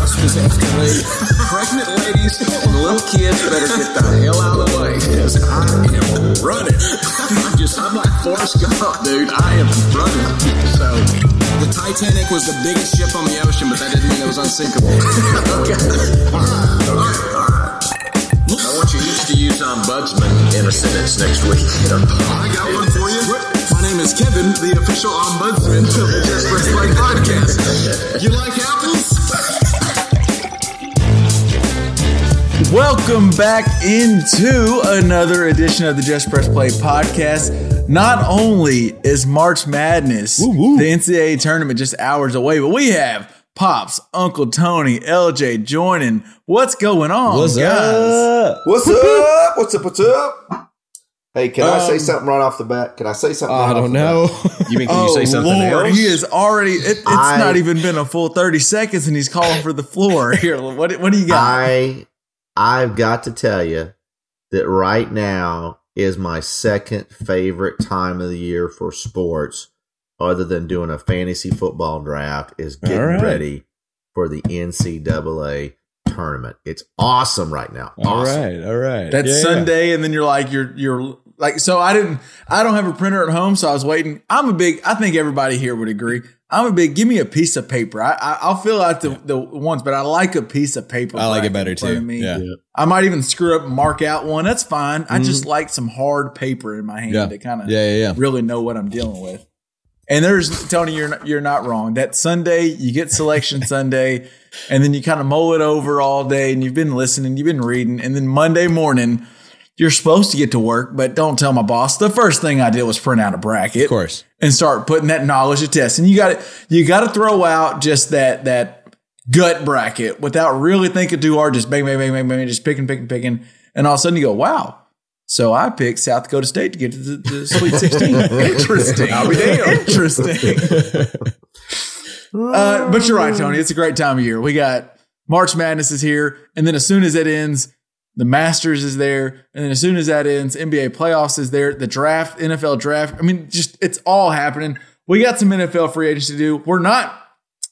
The red bus was escalating. Pregnant ladies and little kids better get the hell out of the way because I am running. I'm just, I'm like Forrest Gump, dude. I am running. So, the Titanic was the biggest ship on the ocean, but that didn't mean it was unsinkable. okay. All right, all right, all right. I want you each to use ombudsman in a sentence next week. I got one for you. My name is Kevin, the official ombudsman of the Just Press Play podcast. You like apples? Welcome back into another edition of the Just Press Play podcast. Not only is March Madness, the NCAA tournament, just hours away, but we have Pops, Uncle Tony, LJ joining. What's going on, What's guys? up? What's up? What's up? What's up? Hey, can I say Um, something right off the bat? Can I say something? I right don't off know. bat? You mean can oh you say something Lord, else? he is already. It, it's I- not even been a full thirty seconds, and he's calling for the floor. Here, what what do you got? I I've got to tell you that right now is my second favorite time of the year for sports, other than doing a fantasy football draft, is getting All right. ready for the NCAA tournament. It's awesome right now. all Awesome. right, all right. That's Yeah, yeah. Sunday, and then you're like you're you're like so. I didn't. I don't have a printer at home, so I was waiting. I'm a big. I think everybody here would agree. I'm a big. Give me a piece of paper. I, I I'll fill out the the ones, but I like a piece of paper. I like it better too. me. Yeah. I might even screw up and mark out one. That's fine. I just mhm. like some hard paper in my hand Yeah. to kind of Yeah, yeah, yeah. really know what I'm dealing with. And there's Tony, you're not, you're not wrong. That Sunday, you get selection Sunday, and then you kind of mull it over all day, and you've been listening, you've been reading, and then Monday morning, you're supposed to get to work, but don't tell my boss. The first thing I did was print out a bracket, Of course. and start putting that knowledge to test. And you got to you got to throw out just that that gut bracket without really thinking too hard. Just bang, bang, bang, bang, bang, just picking, picking, picking, and all of a sudden you go, wow. So I picked South Dakota State to get to the, the Sweet 16. Interesting. I'll be damned. Interesting. uh, but you're right, Tony. It's a great time of year. We got March Madness is here, and then as soon as it ends, the Masters is there, and then as soon as that ends, NBA playoffs is there. The draft, NFL draft. I mean, just it's all happening. We got some NFL free agents to do. We're not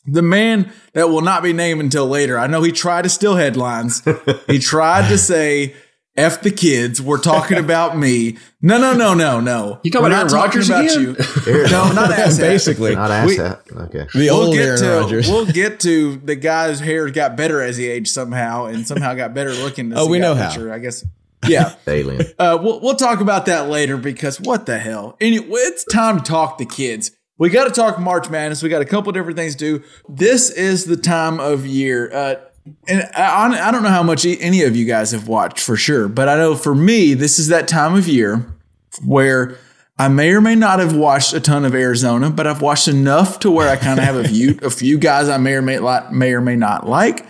the man that will not be named until later. I know he tried to steal headlines. he tried to say. F the kids. We're talking about me. No, no, no, no, no. You talking We're about Aaron talking Rodgers about again? you. No, not asshat. Basically. Not We- that. Okay. The We'll old get Aaron to Rodgers. we'll get to the guy's hair got better as he aged somehow, and somehow got better looking. as Oh, we got know how. richer, I guess. Yeah. Alien. Uh, we'll, we'll talk about that later because what the hell? Anyway, it's time to talk to kids. We got to talk March Madness. We got a couple different things to do. This is the time of year. Uh, and I, I don't know how much any of you guys have watched for sure, but I know for me, this is that time of year where I may or may not have watched a ton of Arizona, but I've watched enough to where I kind of have a few a few guys I may or may like, may or may not like,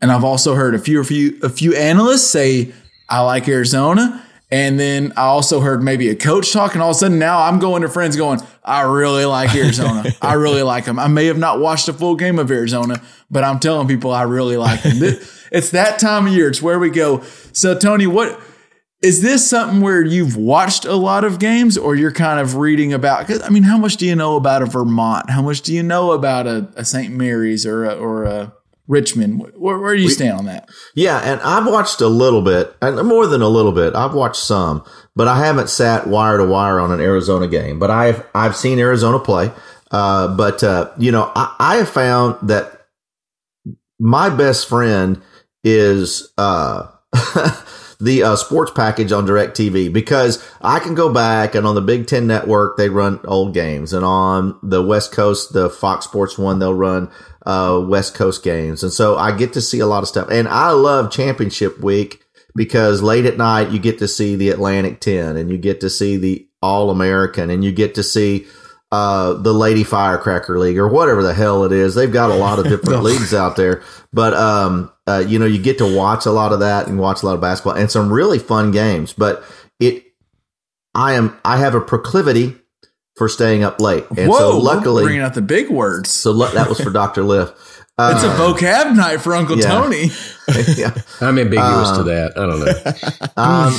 and I've also heard a few a few a few analysts say I like Arizona, and then I also heard maybe a coach talk, and all of a sudden now I'm going to friends going I really like Arizona, I really like them. I may have not watched a full game of Arizona, but I'm telling people I really like them. It's that time of year. It's where we go. So Tony, what? Is this something where you've watched a lot of games or you're kind of reading about? Cause I mean, how much do you know about a Vermont? How much do you know about a, a St. Mary's or a, or a Richmond? Where, where do you stand on that? Yeah, and I've watched a little bit, and more than a little bit. I've watched some, but I haven't sat wire to wire on an Arizona game. But I've I've seen Arizona play. Uh, but uh, you know, I, I have found that my best friend is uh, the uh, sports package on DirecTV because I can go back and on the Big Ten Network they run old games, and on the West Coast, the Fox Sports one they'll run uh, West Coast games, and so I get to see a lot of stuff. And I love Championship Week because late at night you get to see the Atlantic Ten, and you get to see the All American, and you get to see uh, the Lady Firecracker League or whatever the hell it is. They've got a lot of different leagues out there, but um, uh, you know, you get to watch a lot of that and watch a lot of basketball and some really fun games. But it, I am, I have a proclivity for staying up late, and Whoa, so luckily, bringing out the big words. so lu- that was for Doctor Lift. Uh, it's a vocab night for Uncle yeah. Tony. yeah. I'm ambiguous Uh, to that. I don't know. um,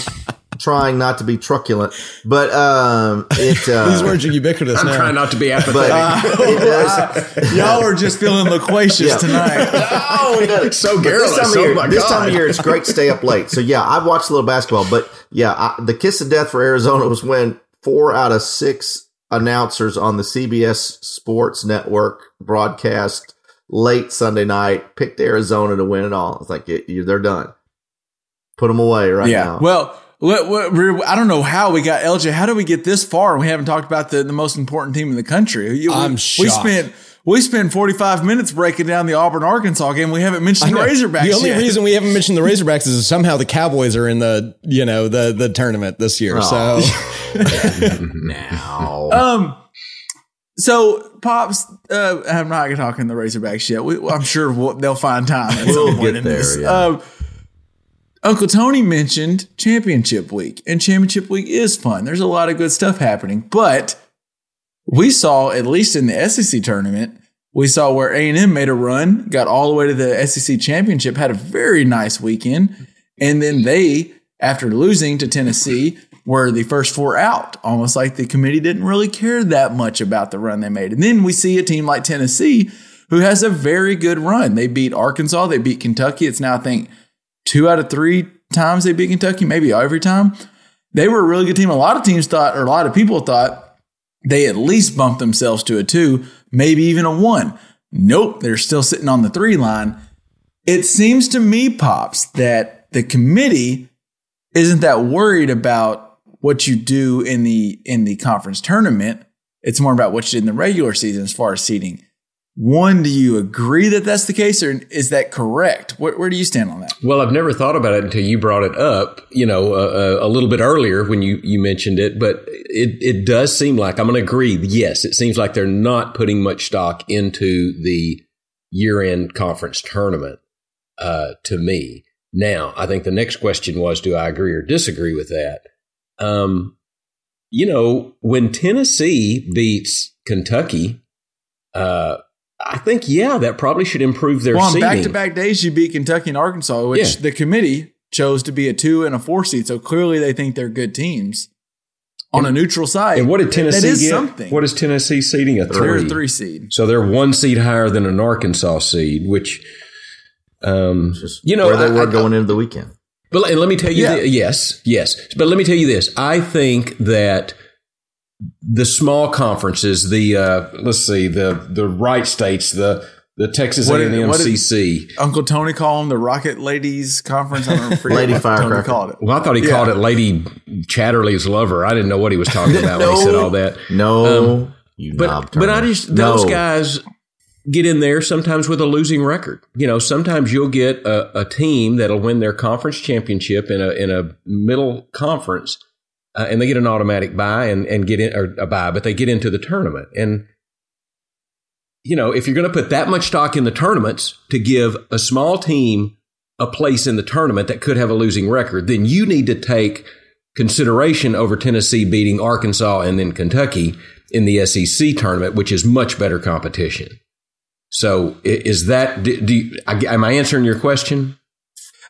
trying not to be truculent, but um, it. Uh, These words are ubiquitous I'm now. trying not to be but apathetic. it does. Y'all are just feeling loquacious Yeah. tonight. Oh, we. So But this time of Oh year, my this God. time of year, it's great to stay up late. So yeah, I've watched a little basketball, but yeah, I, the kiss of death for Arizona was when four out of six announcers on the CBS Sports Network broadcast late Sunday night picked Arizona to win it all. It's like it, you, they're done. Put them away right yeah. now. Well, what, what, I don't know how we got LJ. How do we get this far? We haven't talked about the, the most important team in the country. We- I'm We shocked. spent we spent 45 minutes breaking down the Auburn Arkansas game. We haven't mentioned the Razorbacks The only yet. reason we haven't mentioned the Razorbacks is somehow the Cowboys are in the you know the the tournament this year. Oh. So now, Um. So, pops, uh, I'm not going to talk in the Razorbacks yet. We, I'm sure we'll, they'll find time. At We'll some point in there, This. yeah. Uh, Uncle Tony mentioned Championship Week, and Championship Week is fun. There's a lot of good stuff happening, but we saw at least in the SEC tournament, we saw where A&M made a run, got all the way to the SEC championship, had a very nice weekend, and then they, after losing to Tennessee, were the first four out. Almost like the committee didn't really care that much about the run they made. And then we see a team like Tennessee who has a very good run. They beat Arkansas, they beat Kentucky. It's now I think two out of three times they beat Kentucky, maybe every time. They were a really good team. A lot of teams thought, or a lot of people thought, they at least bump themselves to a two, maybe even a one. Nope, they're still sitting on the three line. It seems to me, Pops, that the committee isn't that worried about what you do in the in the conference tournament. It's more about what you did in the regular season as far as seeding. One, do you agree that that's the case, or is that correct? Where, where do you stand on that? Well, I've never thought about it until you brought it up, you know, uh, uh, a little bit earlier when you, you mentioned it, but it, it does seem like I'm going to agree. Yes, it seems like they're not putting much stock into the year end conference tournament uh, to me. Now, I think the next question was do I agree or disagree with that? Um, you know, when Tennessee beats Kentucky, uh, I think, yeah, that probably should improve their Well, on back to back days, you beat Kentucky and Arkansas, which Yeah. the committee chose to be a two and a four seed. So clearly, they think they're good teams on a neutral side. And what did Tennessee That is get? something. What is Tennessee seeding? A They're three. a three seed. So they're one seed higher than an Arkansas seed, which, um, just you know, where they were I- going into the weekend. But and let me tell you, Yeah. thi- yes, yes. But let me tell you this: I think that the small conferences, the uh, let's see, the the right states, the the Texas A did- and M what did- CC. Uncle Tony called them the Rocket Ladies Conference. I don't forget Lady what Tony Firecracker. called it. Well, I thought he Yeah. called it Lady Chatterley's lover. I didn't know what he was talking about when he said all that. No, you But but I turner. just those No. guys get in there sometimes with a losing record. You know, sometimes you'll get a, a team that'll win their conference championship in a in a middle conference, uh, and they get an automatic buy and and get in or a buy, but they get into the tournament. And you know, if you're going to put that much stock in the tournaments to give a small team a place in the tournament that could have a losing record, then you need to take consideration over Tennessee beating Arkansas and then Kentucky in the SEC tournament, which is much better competition. So is that, do, do you, am I answering your question?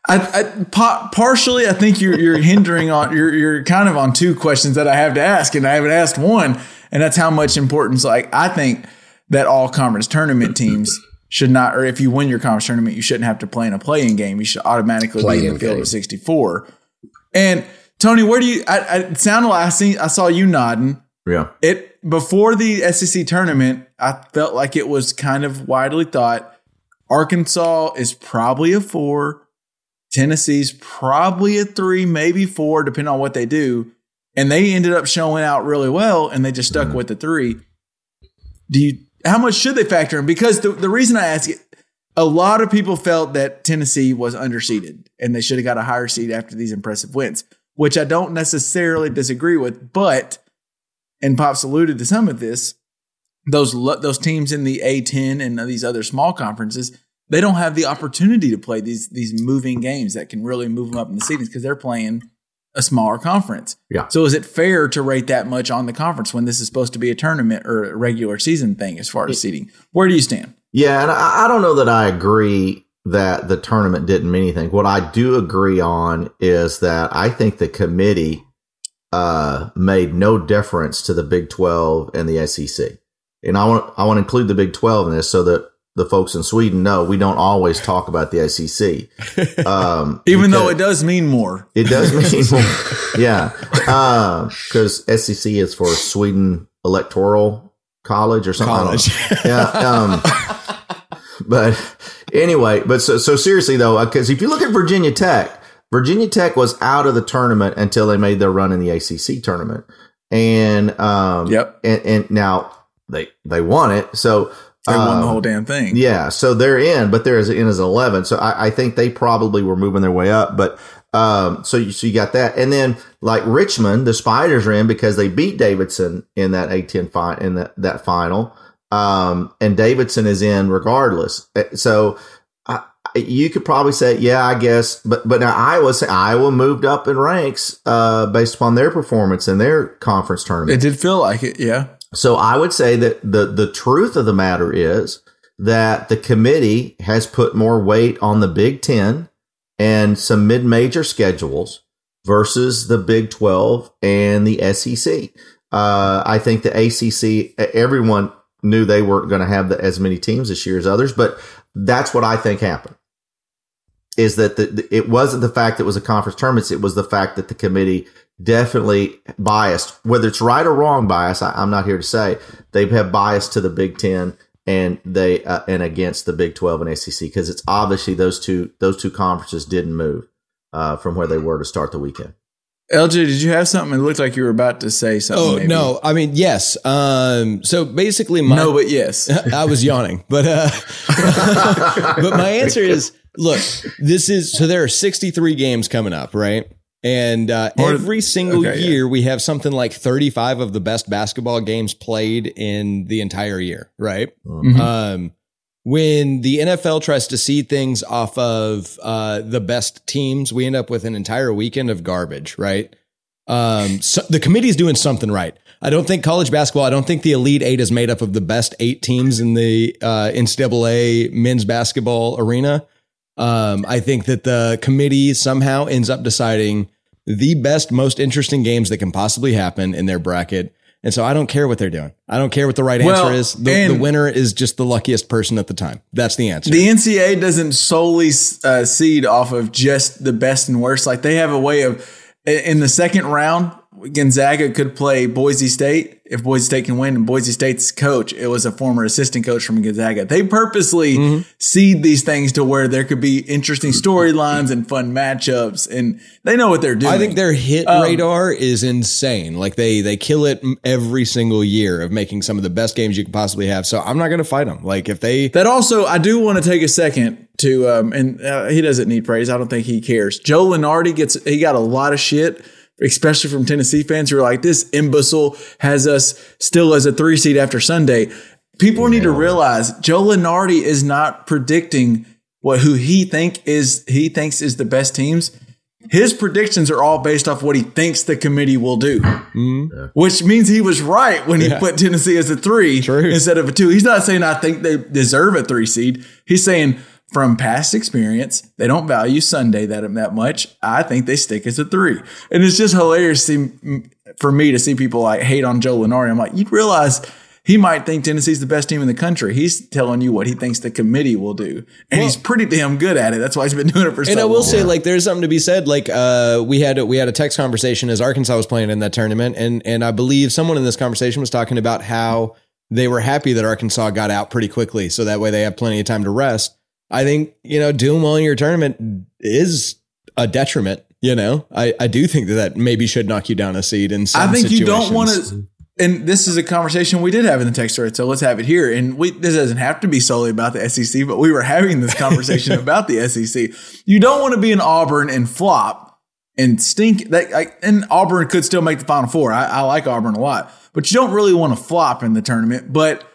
I, I pa- partially, I think you're you're hindering on you're you're kind of on two questions that I have to ask, and I haven't asked one, and that's how much importance. Like I think that all conference tournament teams should not, or if you win your conference tournament, you shouldn't have to play in a play-in game. You should automatically be in the field game. of 64. And Tony, where do you? I, I it sounded like I seen I saw you nodding. yeah. It before the SEC tournament, I felt like it was kind of widely thought Arkansas is probably a four, Tennessee's probably a three, maybe four, depending on what they do. And they ended up showing out really well, and they just stuck mm-hmm. with the three. Do you? How much should they factor in? Because the, the reason I ask it, a lot of people felt that Tennessee was underseeded, and they should have got a higher seed after these impressive wins, which I don't necessarily disagree with. But and Pops alluded to some of this. those those teams in the A10 and these other small conferences, they don't have the opportunity to play these these moving games that can really move them up in the seedings because they're playing a smaller conference. Yeah. So is it fair to rate that much on the conference when this is supposed to be a tournament or a regular season thing as far as seeding? Where do you stand? Yeah, and I, I don't know that I agree that the tournament didn't mean anything. What I do agree on is that I think the committee uh, made no difference to the Big Twelve and the SEC. And I want I want to include the Big Twelve in this so that the folks in Sweden know we don't always talk about the SEC. Um, Even though it does mean more. it does mean more. yeah. Because SEC is for Sweden Electoral College or something. College. Yeah. Um, but anyway, but so, so seriously though, because if you look at Virginia Tech, Virginia Tech was out of the tournament until they made their run in the ACC tournament. And, um, Yep. and, and now they, they won it. So, They won the um, whole damn thing. yeah, so they're in, but they're as in as eleven. So I, I think they probably were moving their way up. But um, so you, so you got that, and then like Richmond, the Spiders are in because they beat Davidson in that A ten fi- in that that final, um, and Davidson is in regardless. Uh, So I, you could probably say, yeah, I guess, but but now Iowa say Iowa moved up in ranks uh, based upon their performance in their conference tournament. It did feel like it, yeah. So I would say that the the truth of the matter is that the committee has put more weight on the Big 10 and some mid-major schedules versus the Big 12 and the SEC. Uh, I think the ACC everyone knew they weren't going to have the, as many teams this year as others, but that's what I think happened. Is that the- it wasn't the fact that it was a conference tournament, it was the fact that the committee definitely biased, whether it's right or wrong bias. I, I'm not here to say they have bias to the Big Ten and they uh, and against the Big Twelve and SEC because it's obviously those two those two conferences didn't move uh, from where they were to start the weekend. LJ, did you have something? It looked like you were about to say something. Oh maybe. no, I mean yes. Um, so basically, my no, but yes. I was yawning, but uh, but my answer is: look, this is so there are 63 games coming up, right? And uh, every single okay, yeah. year we have something like 35 of the best basketball games played in the entire year, right? Mhm. Um, when the NFL tries to seed things off of uh, the best teams, we end up with an entire weekend of garbage, right? Um, so the committee's doing something right. I don't think college basketball. I don't think the Elite Eight is made up of the best eight teams in the uh, NCAA men's basketball arena. Um, I think that the committee somehow ends up deciding the best, most interesting games that can possibly happen in their bracket. And so I don't care what they're doing. I don't care what the right Well, answer is. The, the winner is just the luckiest person at the time. That's the answer. The NCAA doesn't solely uh, seed off of just the best and worst. Like they have a way of in the second round, Gonzaga could play Boise State if Boise State can win. And Boise State's coach, it was a former assistant coach from Gonzaga. They purposely Mm-hmm. seed these things to where there could be interesting storylines and fun matchups, and they know what they're doing. I think their hit Um, radar is insane. Like they they kill it every single year of making some of the best games you could possibly have. So I'm not going to fight them. Like if they That also, I do want to take a second to, um, and uh, he doesn't need praise. I don't think he cares. Joe Lunardi gets, he got a lot of shit, especially from Tennessee fans who are like, this imbecile has us still as a three seed after Sunday. People need to realize Joe Lunardi is not predicting what who he think is he thinks is the best teams. His predictions are all based off what he thinks the committee will do, mm-hmm. which means he was right when he put Tennessee as a three True. instead of a two. He's not saying I think they deserve a three seed. He's saying from past experience, they don't value Sunday that that much. I think they stick as a three, and it's just hilarious see, for me to see people like hate on Joe Lunardi. I'm like, you'd realize. He might think Tennessee's the best team in the country. He's telling you what he thinks the committee will do, and he's pretty damn good at it. That's why he's been doing it for so long. and I will long. say, like, there's something to be said. Like, uh, we had we had a text conversation as Arkansas was playing in that tournament, and and I believe someone in this conversation was talking about how they were happy that Arkansas got out pretty quickly, so that way they have plenty of time to rest. I think you know doing well in your tournament is a detriment. You know, I I do think that that maybe should knock you down a seed in some I think you don't want to. And this is a conversation we did have in the text thread, so let's have it here. And we this doesn't have to be solely about the SEC, but we were having this conversation about the SEC. You don't want to be in Auburn and flop and stink. That I, and Auburn could still make the Final Four. I, I like Auburn a lot, but you don't really want to flop in the tournament. But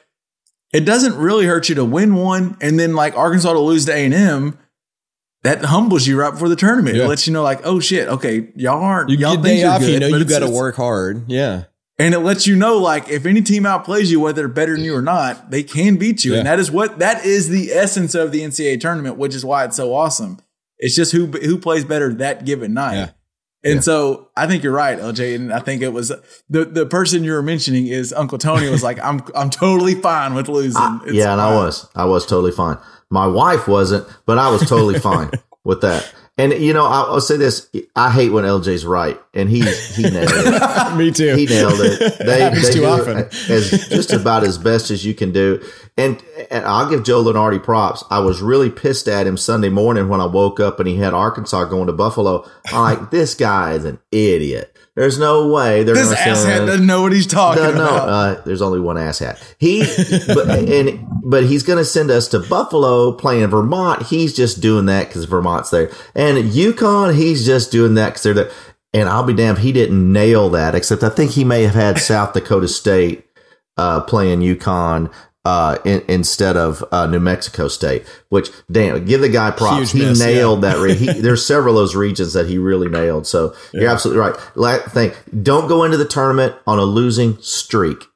it doesn't really hurt you to win one and then like Arkansas to lose to A and M. That humbles you right before the tournament. It lets you know, like, oh shit, okay, y'all aren't. You y'all think you're off, you good, know but you got to work hard. Yeah. and it lets you know, like, if any team outplays you, whether they're better than you or not, they can beat you. Yeah. And that is what that is the essence of the NCAA tournament, which is why it's so awesome. It's just who who plays better that given night. Yeah. And so I think you're right, LJ. And I think it was the the person you were mentioning is Uncle Tony was like, I'm I'm totally fine with losing. I- yeah, and I was. I was totally fine. My wife wasn't, but I was totally fine with that. And you know, I'll, I'll say this: I hate when LJ's right, and he he nailed it. Me too. He nailed it. They, happens they too often. as just about as best as you can do. And and I'll give Joe Lunardi props. I was really pissed at him Sunday morning when I woke up and he had Arkansas going to Buffalo. I'm like, this guy is an idiot. There's no way they're This asshat doesn't know what he's talking no, no, about. uh, there's only one asshat. He, but, and but he's going to send us to Buffalo playing Vermont. He's just doing that because Vermont's there, and UConn. He's just doing that because they're there. And I'll be damned, he didn't nail that. Except I think he may have had South Dakota State uh, playing UConn. Uh, in, instead of uh, New Mexico State, which damn, give the guy props. Huge he miss, nailed that. Re- he, there's several of those regions that he really nailed. So you're absolutely right. La thing, don't go into the tournament on a losing streak.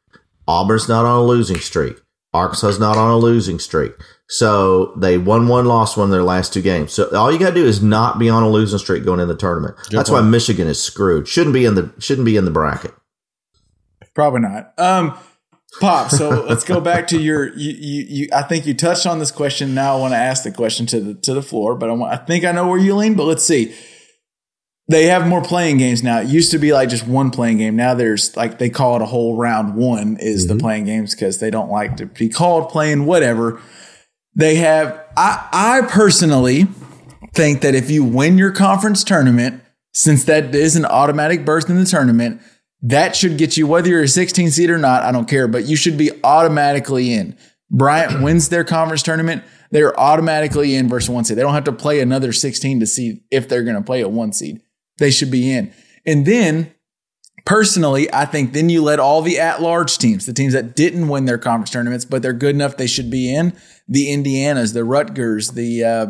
Auburn's not on a losing streak. Arkansas's not on a losing streak. So they won one, lost one in their last two games. So all you got to do is not be on a losing streak going in the tournament. That's why Michigan is screwed. Shouldn't be in the shouldn't be in the bracket. Probably not. Um, Pop. So let's go back to your. You, you, you. I think you touched on this question. Now I want to ask the question to the to the floor, but I, want, I think I know where you lean. But let's see. They have more play-in games now. It used to be like just one play-in game. Now there's like they call it a whole round one is the mm-hmm. play-in games because they don't like to be called playing whatever. They have. I I personally think that if you win your conference tournament, since that is an automatic berth in the tournament, that should get you, whether you're a 16 seed or not, I don't care, but you should be automatically in. Bryant wins their conference tournament, they're automatically in versus one seed. They don't have to play another 16 to see if they're going to play a one seed. They should be in. And then, personally, I think then you let all the at large teams, the teams that didn't win their conference tournaments, but they're good enough they should be in, the Indianas, the Rutgers, the, uh,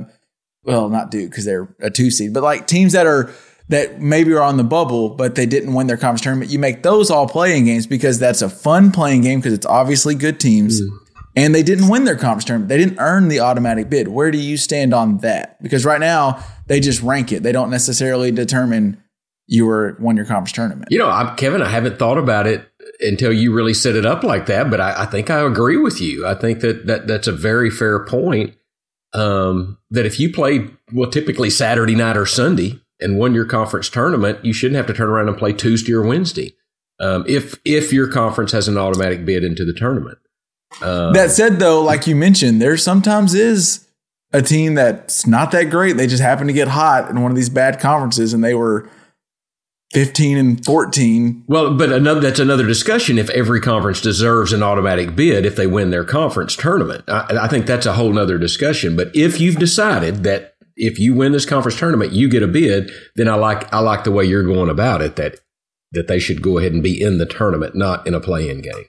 well, not Duke because they're a two seed, but like teams that are that maybe are on the bubble, but they didn't win their conference tournament. You make those all play-in games because that's a fun play-in game because it's obviously good teams. And they didn't win their conference tournament. They didn't earn the automatic bid. Where do you stand on that? Because right now they just rank it. They don't necessarily determine you were won your conference tournament. You know, I, Kevin, I haven't thought about it until you really set it up like that, but I, I think I agree with you. I think that, that that's a very fair point. Um, that if you played, well, typically Saturday night or Sunday and won your conference tournament, you shouldn't have to turn around and play Tuesday or Wednesday. Um, if if your conference has an automatic bid into the tournament. Um, That said, though, like you mentioned, there sometimes is a team that's not that great. They just happen to get hot in one of these bad conferences, and they were fifteen and fourteen. Well, but another that's another discussion. If every conference deserves an automatic bid if they win their conference tournament, I, I think that's a whole nother discussion. But if you've decided that if you win this conference tournament, you get a bid, then I like I like the way you're going about it. That that they should go ahead and be in the tournament, not in a play-in game.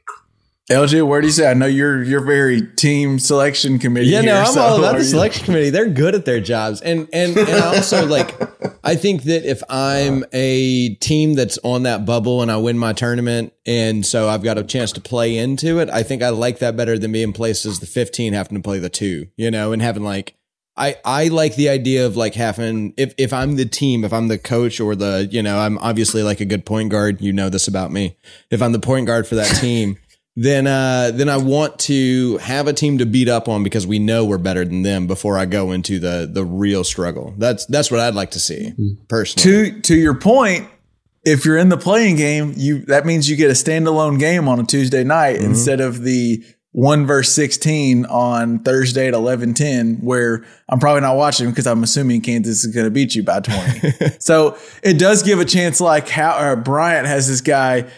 LJ, where do you say? I know you're you're very team selection committee. Yeah, no, here, I'm so all about the selection committee. They're good at their jobs, and and and I also like. I think that if I'm a team that's on that bubble and I win my tournament, and so I've got a chance to play into it, I think I like that better than being placed as the 15 having to play the two, you know, and having like. I, I like the idea of like having if, if I'm the team, if I'm the coach or the you know I'm obviously like a good point guard. You know this about me. If I'm the point guard for that team, then uh then I want to have a team to beat up on because we know we're better than them before I go into the the real struggle. That's that's what I'd like to see personally. To to your point, if you're in the play-in game, you that means you get a standalone game on a Tuesday night Mm-hmm. instead of the one verse sixteen on Thursday at eleven ten, where I'm probably not watching because I'm assuming Kansas is going to beat you by twenty. so it does give a chance. Like how uh, Bryant has this guy.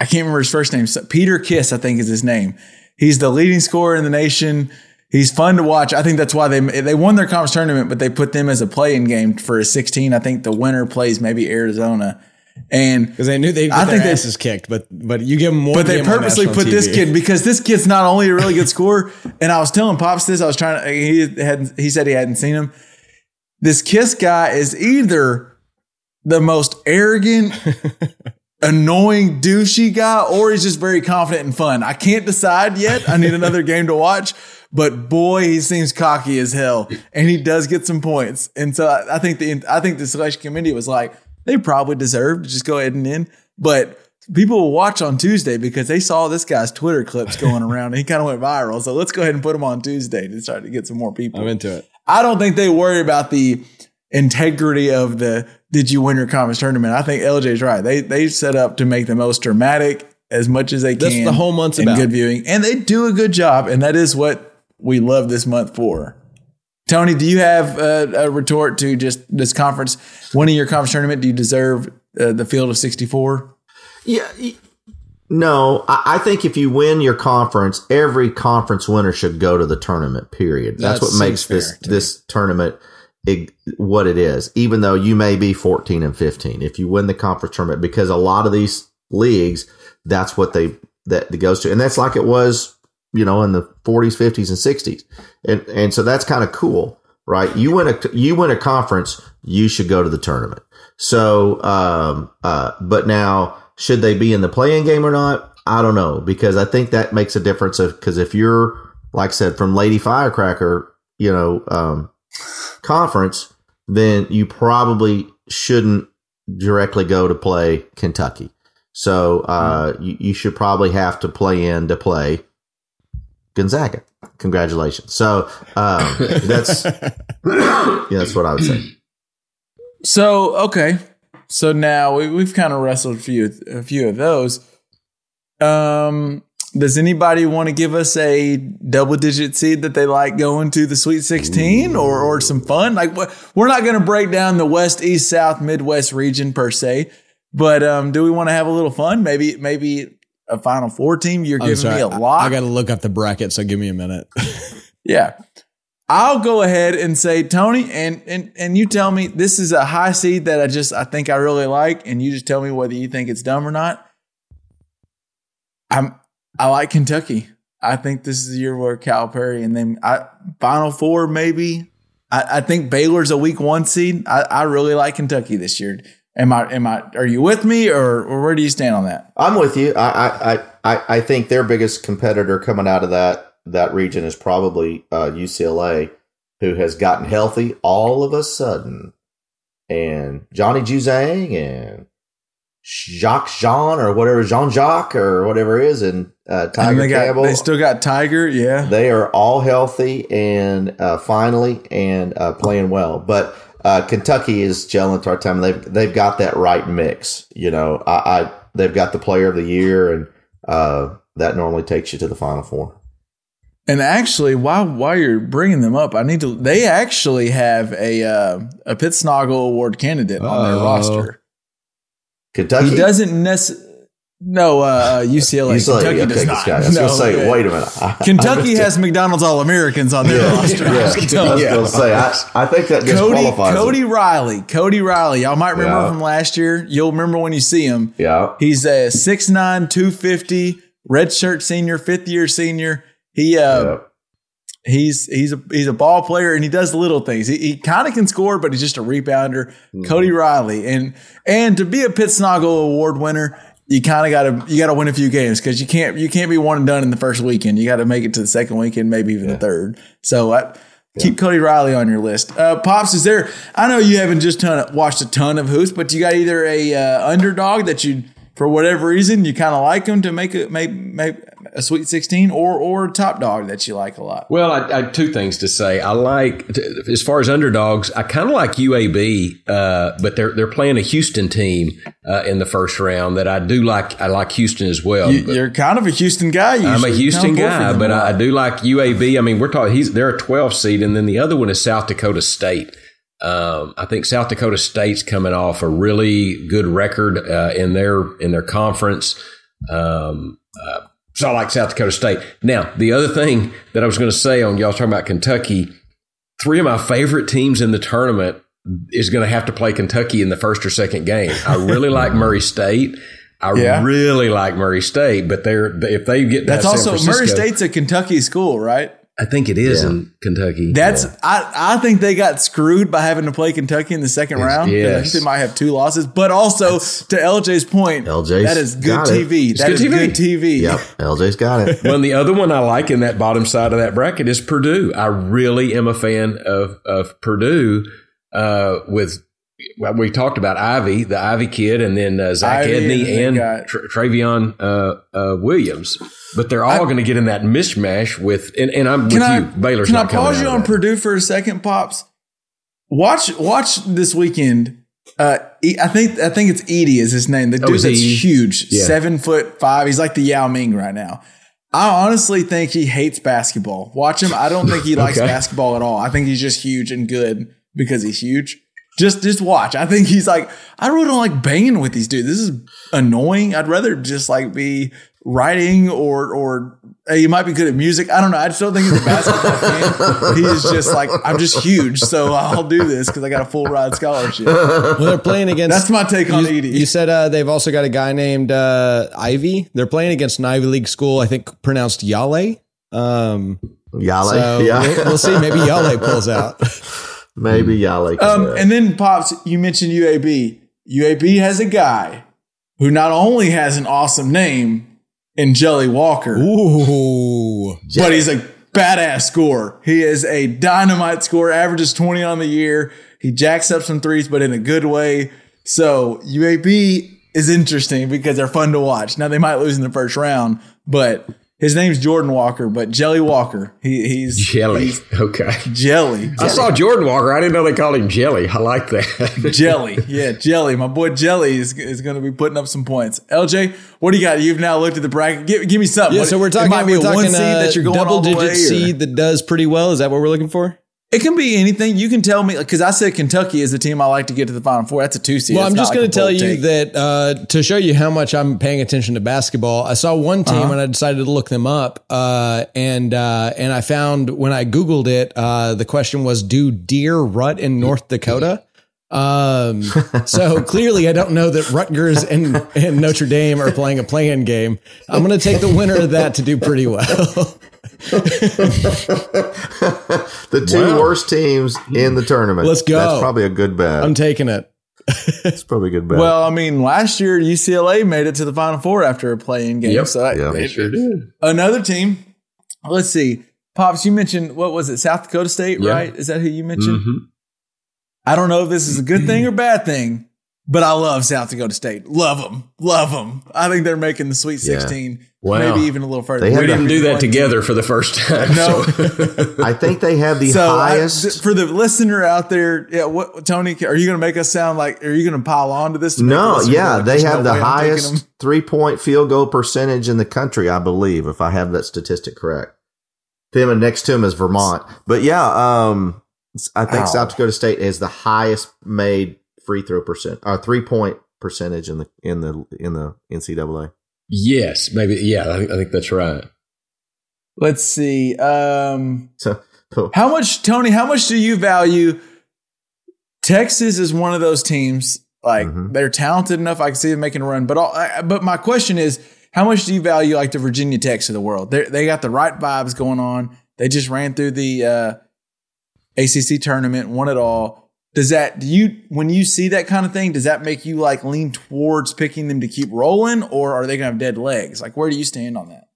I can't remember his first name. So- Peter Kiss, I think, is his name. He's the leading scorer in the nation. He's fun to watch. I think that's why they they won their conference tournament, but they put them as a play-in game for a 16. I think the winner plays maybe Arizona. And because they knew they'd I think they- asses kicked, but but you give them one. but they purposely put this kid because this kid's not only a really good scorer, and I was telling Pops this. I was trying to. He hadn't. He said he hadn't seen him. This Kiss guy is either the most arrogant, annoying, douchey guy, or he's just very confident and fun. I can't decide yet. I need another game to watch. But boy, he seems cocky as hell, and he does get some points. And so I, I think the I think the selection committee was like, they probably deserve to just go ahead and in. But people will watch on Tuesday because they saw this guy's Twitter clips going around, and he kind of went viral. So let's go ahead and put him on Tuesday to try to get some more people. I'm into it. I don't think they worry about the integrity of the did you win your conference tournament. I think LJ's right. They they set up to make the most dramatic as much as they That's can. the whole month's and about. good viewing, and they do a good job, and that is what we love this month for. Tony, do you have a, a retort to just this conference winning your conference tournament? Do you deserve uh, the field of sixty four? Yeah. No, I, I think if you win your conference, every conference winner should go to the tournament. Period. That's That what makes this to me. this tournament what it is. Even though you may be fourteen and fifteen, if you win the conference tournament, because a lot of these leagues, that's what they that that goes to, and that's like it was, you know, in the forties, fifties, and sixties, and and so that's kind of cool, right? You win a you win a conference, you should go to the tournament. So, um, uh, but now should they be in the play-in game or not? I don't know because I think that makes a difference. Because if you're, like I said, from Lady Firecracker, you know, um, conference, then you probably shouldn't directly go to play Kentucky. So uh, you, you should probably have to play in to play Gonzaga. Congratulations. So um, that's yeah, that's what I would say. So okay, so now we, we've kind of wrestled a few a few of those. Um, does anybody want to give us a double digit seed that they like going to the Sweet Sixteen or or some fun? Like we're not going to break down the West, East, South, Midwest region per se, but um, do we want to have a little fun? Maybe maybe a Final Four team. You're I'm giving sorry. me a I- lot. I, got to look up the bracket, so give me a minute. Yeah. I'll go ahead and say Tony and and and you tell me this is a high seed that I just I think I really like and you just tell me whether you think it's dumb or not. I'm I like Kentucky. I think this is the year where Calipari and then I Final Four maybe. I, I think Baylor's a week one seed. I, I really like Kentucky this year. Am I am I are you with me or, or where do you stand on that? I'm with you. I, I, I- I, think their biggest competitor coming out of that that region is probably uh, UCLA, who has gotten healthy all of a sudden, and Johnny Juzang and Jacques Jean or whatever Jean Jacques or whatever it is, and uh, And Tiger they got Campbell. they still got Tiger, yeah. They are all healthy and uh, finally and uh, playing well. But uh, Kentucky is gelling to our time. They've they've got that right mix. You know, I, I they've got the Player of the Year, and uh, that normally takes you to the Final Four. And actually, while while you're bringing them up, I need to. They actually have a uh, a Pitt Snoggle Award candidate on their Uh-oh. roster. Kentucky He doesn't necessarily. No, uh, uh, UCLA. UCLA, Kentucky okay, does not. I was No, gonna say, okay. wait a minute. I- Kentucky has. McDonald's All Americans on their roster. Yeah, I was gonna say. I, I think that Cody. Cody him. Riley. Cody Riley. Y'all might remember Yeah. from last year. You'll remember when you see him. Yeah, He's a 6'9", 250, red shirt senior, fifth year senior. He uh, yeah. He's he's a he's a ball player and he does little things. He, he kind of can score, but he's just a rebounder. Mm-hmm. Cody Riley and and to be a Pitt Snoggle Award winner, you kind of got to you got to win a few games because you can't you can't be one and done in the first weekend. You got to make it to the second weekend, maybe even the third. So I, keep Cody Riley on your list. Uh, Pops, is there? I know you haven't just ton watched a ton of hoops, but you got either a uh, underdog that you for whatever reason you kind of like them to make it make, make a Sweet Sixteen, or or top dog that you like a lot. Well, I, I two things to say. I like as far as underdogs. I kind of like UAB, uh, but they're they're playing a Houston team uh, in the first round. That I do like. I like Houston as well. You, you're kind of a Houston guy. I'm a Houston guy, but. I, I do like UAB. I mean, we're talking. He's they're a 12 seed, and then the other one is South Dakota State. Um, I think South Dakota State's coming off a really good record uh, in their in their conference. Um, uh, so I like South Dakota State. Now, the other thing that I was going to say on y'all talking about Kentucky, three of my favorite teams in the tournament is going to have to play Kentucky in the first or second game. I really like Murray State. I Yeah. really like Murray State, but they're if they get That's also Murray State's a Kentucky school, right? I think it is Yeah. in Kentucky. That's I, I think they got screwed by having to play Kentucky in the second round. I yes. think they might have two losses, but also to LJ's point, LJ's that is good. TV. It's That good is TV. good TV. Yep, LJ's got it. well, and the other one I like in that bottom side of that bracket is Purdue. I really am a fan of of Purdue. Uh, with well, we talked about Ivey, the Ivey kid, and then uh, Zach Ivy, Edney and and Tra- Trevion uh, uh, Williams. But they're all going to get in that mishmash with, and, and I'm with Can I you. Baylor's can I pause you on. Purdue for a second, pops? Watch watch this weekend. Uh, I think I think it's Edey is his name. The dude is that's he? huge, Yeah. seven foot five. He's like the Yao Ming right now. I honestly think he hates basketball. Watch him. I don't think he likes Okay. basketball at all. I think he's just huge and good because he's huge. Just just watch. I think he's like I really don't like banging with these dudes. This is annoying. I'd rather just like be writing or or hey, he might be good at music. I don't know. I just don't think he's a basketball fan. He's just like I'm just huge, so I'll do this because I got a full ride scholarship. Well, they're playing against. That's my take on you, Edey. you said uh, they've also got a guy named uh, Ivey. They're playing against an Ivy League school, I think pronounced Yale. Um, Yale, so yeah, we'll, we'll see. Maybe Yale pulls out. Maybe Yale. can Um, and then pops, you mentioned UAB. UAB has a guy who not only has an awesome name in Jelly Walker, Ooh, but he's a badass scorer. He is a dynamite scorer, averages 20 on the year. He jacks up some threes, but in a good way. So UAB is interesting because they're fun to watch. Now they might lose in the first round, but his name's Jordan Walker, but Jelly Walker. He, he's Jelly. he's Okay. Jelly. I saw Jordan Walker. I didn't know they called him Jelly. I like that. Jelly. Yeah, Jelly. My boy Jelly is, is going to be putting up some points. LJ, what do you got? You've now looked at the bracket. Give, give me something. yeah. What- So we're it talking. might be We're a one seed uh, that you're going double all the digit way, or- seed that does pretty well. Is that what we're looking for? It can be anything. You can tell me because I said Kentucky is the team I like to get to the Final Four. That's a two seed. Well, I'm just going to tell you take. that uh, to show you how much I'm paying attention to basketball. I saw one team Uh-huh. and I decided to look them up, uh, and uh, and I found when I googled it, uh, the question was, "Do deer rut in North Dakota?" Um, so clearly, I don't know that Rutgers and, and Notre Dame are playing a play-in game. I'm going to take the winner of that to do pretty well. the two Wow. worst teams in the tournament. Let's go. That's probably a good bet. I'm taking it. That's probably a good bet. Well, I mean, last year UCLA made it to the Final Four after a play-in game. Yep. So that, Yeah. They sure did. another team. Let's see. Pops, you mentioned what was it? South Dakota State, Yeah. right? Is that who you mentioned? Mhm. I don't know if this is a good thing or bad thing, but I love South Dakota State. Love them. Love them. I think they're making the Sweet Yeah. 16. Wow. Maybe even a little further. They We didn't do that together for the first time. No. so- I think they have the So I- highest. th- for the listener out there, yeah, what Tony, are you going to make us sound like? Are you going to pile on to this? to no, yeah, go, they have no the way I'm taking highest three point field goal percentage in the country, I believe, if I have that statistic correct. Them and next to him is Vermont. But yeah, um, I think Ow. South Dakota State is the highest made free throw percent or three point percentage in the in the in the NCAA. yes, maybe. Yeah, I think, I think that's right. Let's see. Um, So how much, Tony? How much do you value? Texas is one of those teams. Like Mhm. they're talented enough. I can see them making a run. But all, I, but my question is, how much do you value like the Virginia Techs of the world? They they got the right vibes going on. They just ran through the uh, ACC tournament, won it all. Does that do you when you see that kind of thing? Does that make you like lean towards picking them to keep rolling, or are they gonna have dead legs? Like where do you stand on that?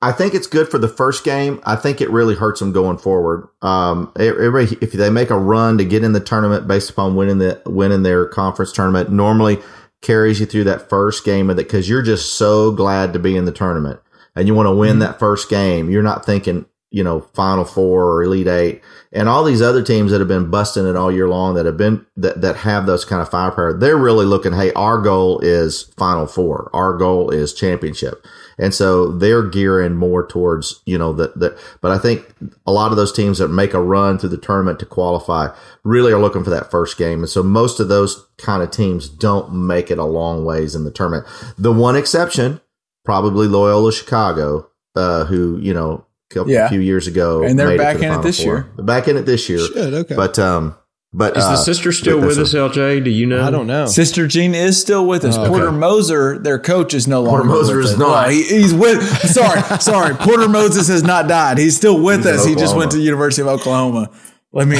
I- think it's good for the first game. I think it really hurts them going forward. Um, it, it if they make a run to get in the tournament based upon winning the winning their conference tournament, normally carries you through that first game of it because you're just so glad to be in the tournament and you want to win that first game. You're not thinking, you know, Final Four or Elite Eight, and all these other teams that have been busting it all year long that have been that that have those kind of firepower. They're really looking. Hey, our goal is Final Four. Our goal is championship. And so they're gearing more towards, you know, the, the, but I think a lot of those teams that make a run through the tournament to qualify really are looking for that first game. And so most of those kind of teams don't make it a long ways in the tournament. The one exception, probably Loyola Chicago, uh, who, you know, couple- Yeah. few years ago, And they're made back to the in it this Four. year. They're back in it this year. Shit, okay. But, um, But Is uh, the sister still with that's us, LJ? Do you know? I don't know. Sister Jean is still with us. Porter Moser, their coach, is no longer. Porter Moser is us. not. Well, he- he's with. Sorry, sorry. Porter Moses has not died. He's still with He's us. He just went to the University of Oklahoma. Let me.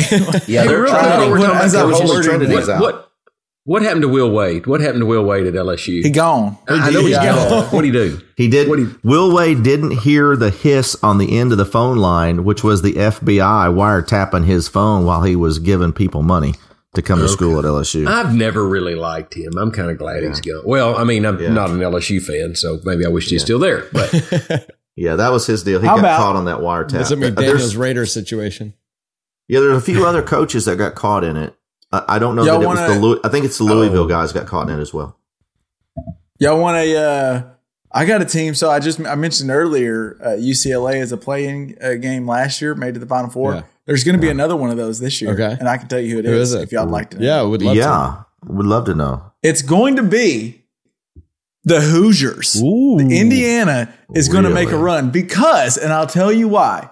Yeah, they're real trying quick, to- we're talking as What what happened to Will Wade? What happened to Will Wade at LSU? he gone. I know he's Yeah. gone. What do he do? He did. What do you- Will Wade didn't hear the hiss on the end of the phone line, which was the FBI wiretapping his phone while he was giving people money to come to school at LSU. I've never really liked him. I'm kind of glad he's gone. Well, I mean, I'm Yeah. not an LSU fan, so maybe I wish he's still there. But yeah, that was his deal. He How got about- caught on that wiretap. That's a Uh, there's- McDaniel's Raiders situation. yeah, there's a few other coaches that got caught in it. I, I don't know Y'all that it was the. Louis, I think it's the Louisville Oh. guys got caught in it as well. Y'all want a? Uh, I got a team. So I just I mentioned earlier uh, UCLA is a play-in uh, game last year, made to the Final Four. Yeah. There's going to be another one of those this year. Okay. and I can tell you who it Who is, is it? if y'all would like to. know. Yeah, would love to. yeah, would love to know. it's going to be the Hoosiers. Ooh. Indiana is going to make a run because, and I'll tell you why.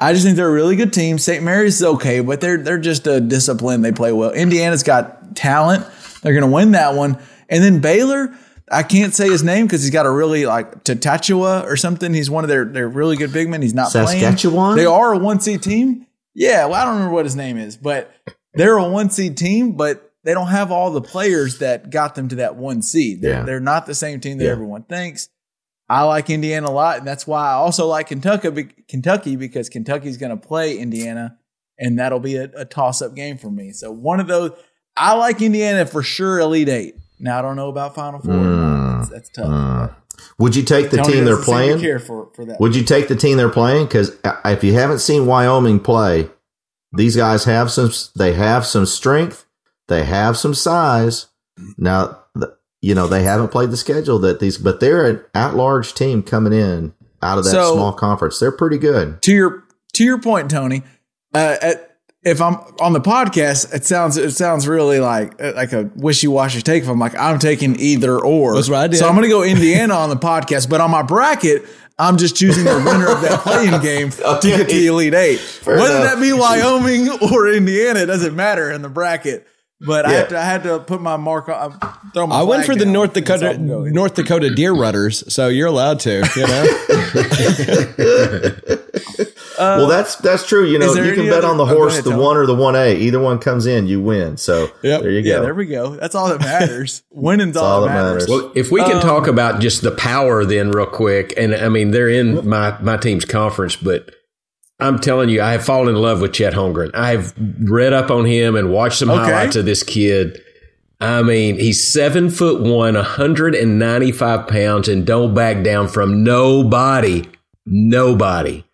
I just think they're a really good team. St. Mary's is okay, but they're they're just a discipline. They play well. Indiana's got talent. They're going to win that one. And then Baylor, I can't say his name because he's got a really like Tatachua or something. He's one of their their really good big men. He's not Saskatchewan? playing. They are a one seed team. Yeah, well, I don't remember what his name is, but they're a one seed team, but they don't have all the players that got them to that one seed. They're, Yeah. they're not the same team that Yeah. everyone thinks. I like Indiana a lot, and that's why I also like Kentucky, Kentucky because Kentucky's going to play Indiana, and that'll be a, a toss up game for me. So one of those, I like Indiana for sure, Elite Eight. Now I don't know about Final Four. Mm. That's, that's tough. Mm. Would you take the Tony team they're doesn't seem to playing? Care for, for that. Would you take the team they're playing? Because if you haven't seen Wyoming play, these guys have some. They have some strength. They have some size. Now, you know they haven't played the schedule that these, but they're an at-large team coming in out of that So- small conference. They're pretty good. to your to your point, Tony. Uh, at, if I'm on the podcast, it sounds it sounds really like like a wishy washy take. If I'm like I'm taking either or, That's what I did. So I'm going to go Indiana on the podcast, but on my bracket, I'm just choosing the winner of that play-in game to get to the Elite Eight. Whether enough. that be Wyoming or Indiana, it doesn't matter in the bracket. But I, had to, I had to put my mark on. Throw my I went for the. North Dakota all I'm going. North Dakota deer rudders, so you're allowed to. You know, well, that's that's true. You know, Uh, is there you can bet other- on the oh, horse, ahead, the Tony. one or the one A. Either one comes in, you win. So Yep. there you Yeah, go. there we go. That's all that matters. Winning's all, all that that matters. matters. Well, if we can talk about just the power then real quick, and I mean they're in my my team's conference, but I'm telling you, I have fallen in love with Chet Holmgren. I've read up on him and watched some Okay. highlights of this kid. I mean, he's seven foot one, 195 pounds, and don't back down from nobody. Nobody.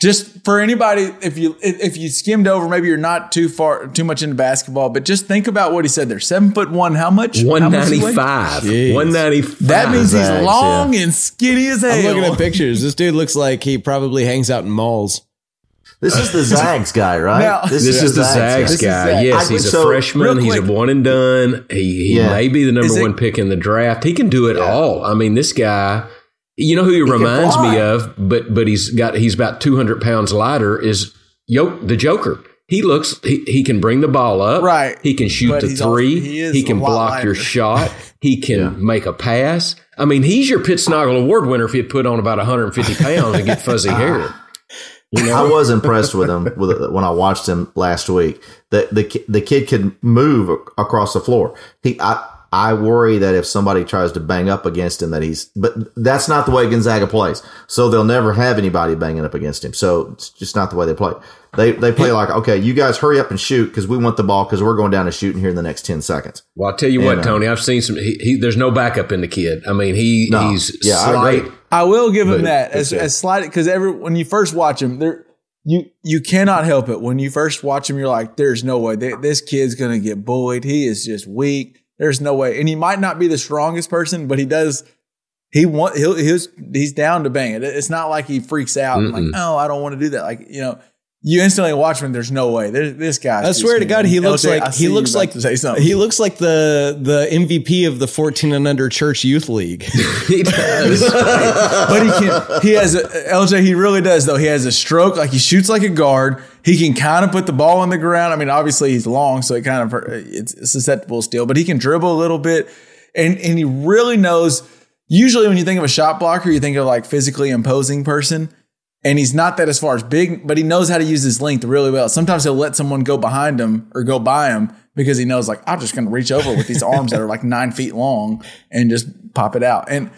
just for anybody if you if if you skimmed over maybe you're not too far too much into basketball but just think about what he said there seven foot one how much How much does he weigh? 195. Jeez. 195. that means he's Zags, long and skinny as hell I'm looking at pictures. This dude looks like he probably hangs out in malls. This is the Zags guy, right? Now- This is the Zags This is guy. Zags. Yes, I- he's a so, freshman. He's a one and done. He, he Yeah. may be the number Is it- one pick in the draft. He can do it all. I mean, this guy. You know who he, reminds me of, but but he's got he's about two hundred pounds lighter. Is Yo the Joker? He looks he, he can bring the ball up. Right. He can shoot But the he's also- three. he he can block lighter. your shot. He can make a pass. I mean, he's your Pitt Snoggle Award winner if he'd put on about 150 pounds and get fuzzy hair. You know? I was impressed with him with, when I watched him last week. The the the kid can move across the floor. He I I worry that if somebody tries to bang up against him, that he's. But that's not the way Gonzaga plays. So they'll never have anybody banging up against him. So it's just not the way they play. They they play like okay, you guys hurry up and shoot because we want the ball because we're going down and shooting here in the next ten seconds. Well, I'll tell you what, And, uh, Tony. I've seen some. He, he, there's no backup in the kid. I mean, he No. he's Yeah, I slight. I will give him that as as slight because every when you first watch him, there you you cannot help it. When you first watch him, you're like, "There's no way Th- this kid's gonna get bullied. He is just weak. There's no way." And he might not be the strongest person, but he does. He want he'll he's he's down to bang it. It's not like he freaks out and like, "Oh, I don't want to do that." Like you know, you instantly watch him. There's no way. There's, this guy. I swear to God, he looks like he looks like to say something. he looks like the the MVP of the 14 and under church youth league. he does. but he can. He has a LJ. He really does though. He has a stroke. Like he shoots like a guard. He can kind of put the ball on the ground. I mean, obviously he's long, so it kind of it's susceptible still. But he can dribble a little bit, and and he really knows. Usually, when you think of a shot blocker, you think of like physically imposing person and he's not that as far as big, but he knows how to use his length really well. Sometimes he'll let someone go behind him or go by him because he knows, like, I'm just going to reach over with these arms that are like nine feet long and just pop it out. And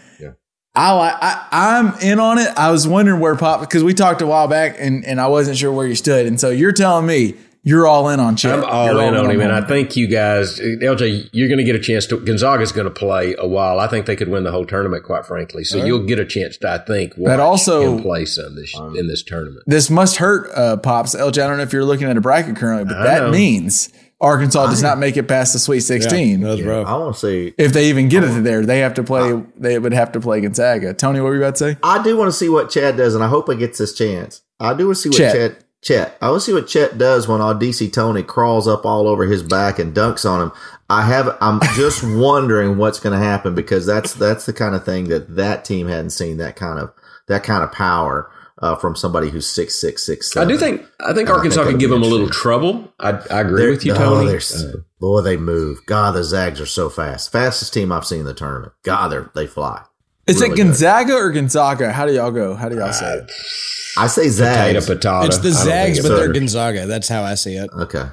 I like, I, I'm in on it. I was wondering where Pop, because we talked a while back and, and I wasn't sure where you stood. And so you're telling me you're all in on Chet. I'm all You're in on him, and I think you guys, LJ, you're going to get a chance to. Gonzaga's going to play a while. I think they could win the whole tournament, quite frankly. So you'll get a chance to, I think, watch But also- him play some this in this tournament. this must hurt uh, Pops. LJ, I don't know if you're looking at a bracket currently, but I that know. means Arkansas does not make it past the Sweet 16. That was rough. I want to see. if they even get it there, they have to play. They would have to play Gonzaga. Tony, what were you about to say? I do want to see what Chad does, and I hope he gets this chance. I do want to see what Chet. Chet. Chet. I want to see what Chet does when JD Notae crawls up all over his back and dunks on him. I have. I'm just wondering what's going to happen because that's that's the kind of thing that that team hadn't seen. That kind of that kind of power uh, from somebody who's six six six. I do think I think I Arkansas think could give them a little trouble. I, I agree They're- with you, Tony. they're s- boy, they move. God, the Zags are so fast. Fastest team I've seen in the tournament. God, they they fly. Is Really it good. Gonzaga or Gonzaga? How do y'all go? How do y'all say it? Uh, I say Potato, Zags. potato. It's the I don't think Zags, but they're. Gonzaga. That's how I see it. Okay.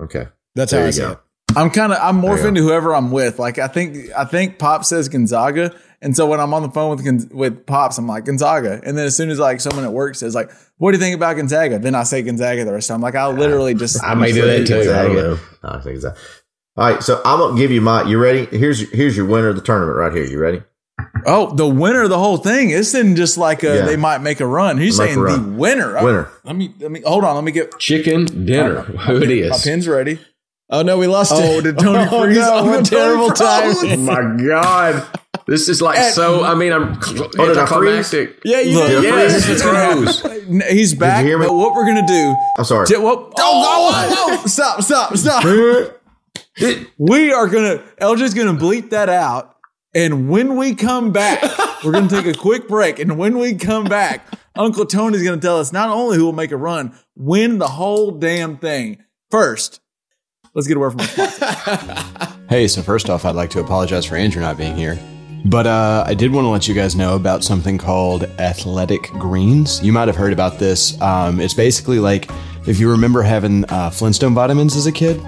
Okay. That's There how I you see go. it. I'm kind of I'm There you morphing to whoever I'm with. Like I think I think Pop says Gonzaga, and so when I'm on the phone with with Pops, I'm like Gonzaga, and then as soon as like someone at work says like, "What do you think about Gonzaga?" Then I say Gonzaga the rest of the time. Like I literally just I may do that too. I don't Gonzaga. know. I think Gonzaga. All right, so I'm gonna give you my. You ready? Here's here's your winner of the tournament right here. You ready? Oh, the winner of the whole thing. Isn't just like a, Yeah. they might make a run. He's Make a saying the run. winner. Oh, Winner. let me let me hold on. Let me get Chicken dinner. Who it my is? pen's ready. Oh no, we lost Oh, it. did Tony Oh, freeze? no, Oh, what Tony terrible time. Oh my god! This is like so. I mean, I'm Oh, did I freeze? anticlimactic. Yeah, you Look, did. Yeah, Yes, freeze. it's froze. N- He's back. hear me? But what we're gonna do? I'm sorry. J- what- oh, oh stop! Stop! Stop! we are gonna. LJ's gonna bleep that out. And when we come back, we're gonna take a quick break. And when we come back, Uncle Tony's gonna tell us not only who will make a run, win the whole damn thing. First, let's get a word from our. Hey, so first off, I'd like to apologize for Andrew not being here. But uh, I did want to let you guys know about something called Athletic Greens. You might have heard about this. Um, it's basically like if you remember having uh, Flintstone vitamins as a kid,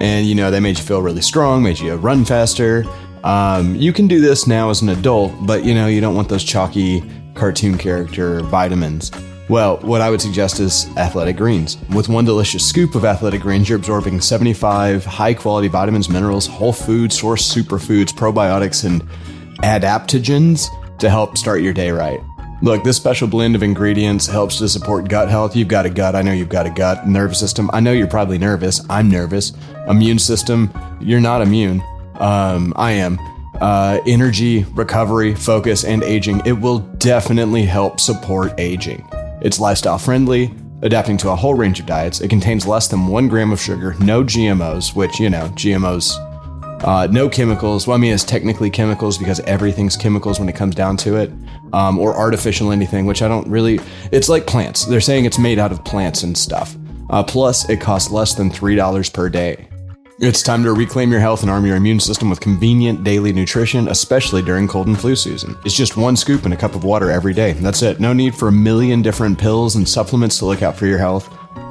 and you know they made you feel really strong, made you run faster. Um, you can do this now as an adult, but you know you don't want those chalky cartoon character vitamins. Well, what I would suggest is Athletic Greens. With one delicious scoop of Athletic Greens, you're absorbing 75 high quality vitamins, minerals, whole food source superfoods, probiotics, and adaptogens to help start your day right. Look, this special blend of ingredients helps to support gut health. You've got a gut. I know you've got a gut. Nervous system. I know you're probably nervous. I'm nervous. Immune system. You're not immune. Um, I am. Uh, energy, recovery, focus, and aging. It will definitely help support aging. It's lifestyle friendly, adapting to a whole range of diets. It contains less than one gram of sugar, no GMOs, which, you know, GMOs uh, no chemicals. Well, I mean, it's technically chemicals because everything's chemicals when it comes down to it, um, or artificial anything, which I don't really. It's like plants. They're saying it's made out of plants and stuff. Uh, plus, it costs less than $3 per day. It's time to reclaim your health and arm your immune system with convenient daily nutrition, especially during cold and flu season. It's just one scoop in a cup of water every day. That's it. No need for a million different pills and supplements to look out for your health.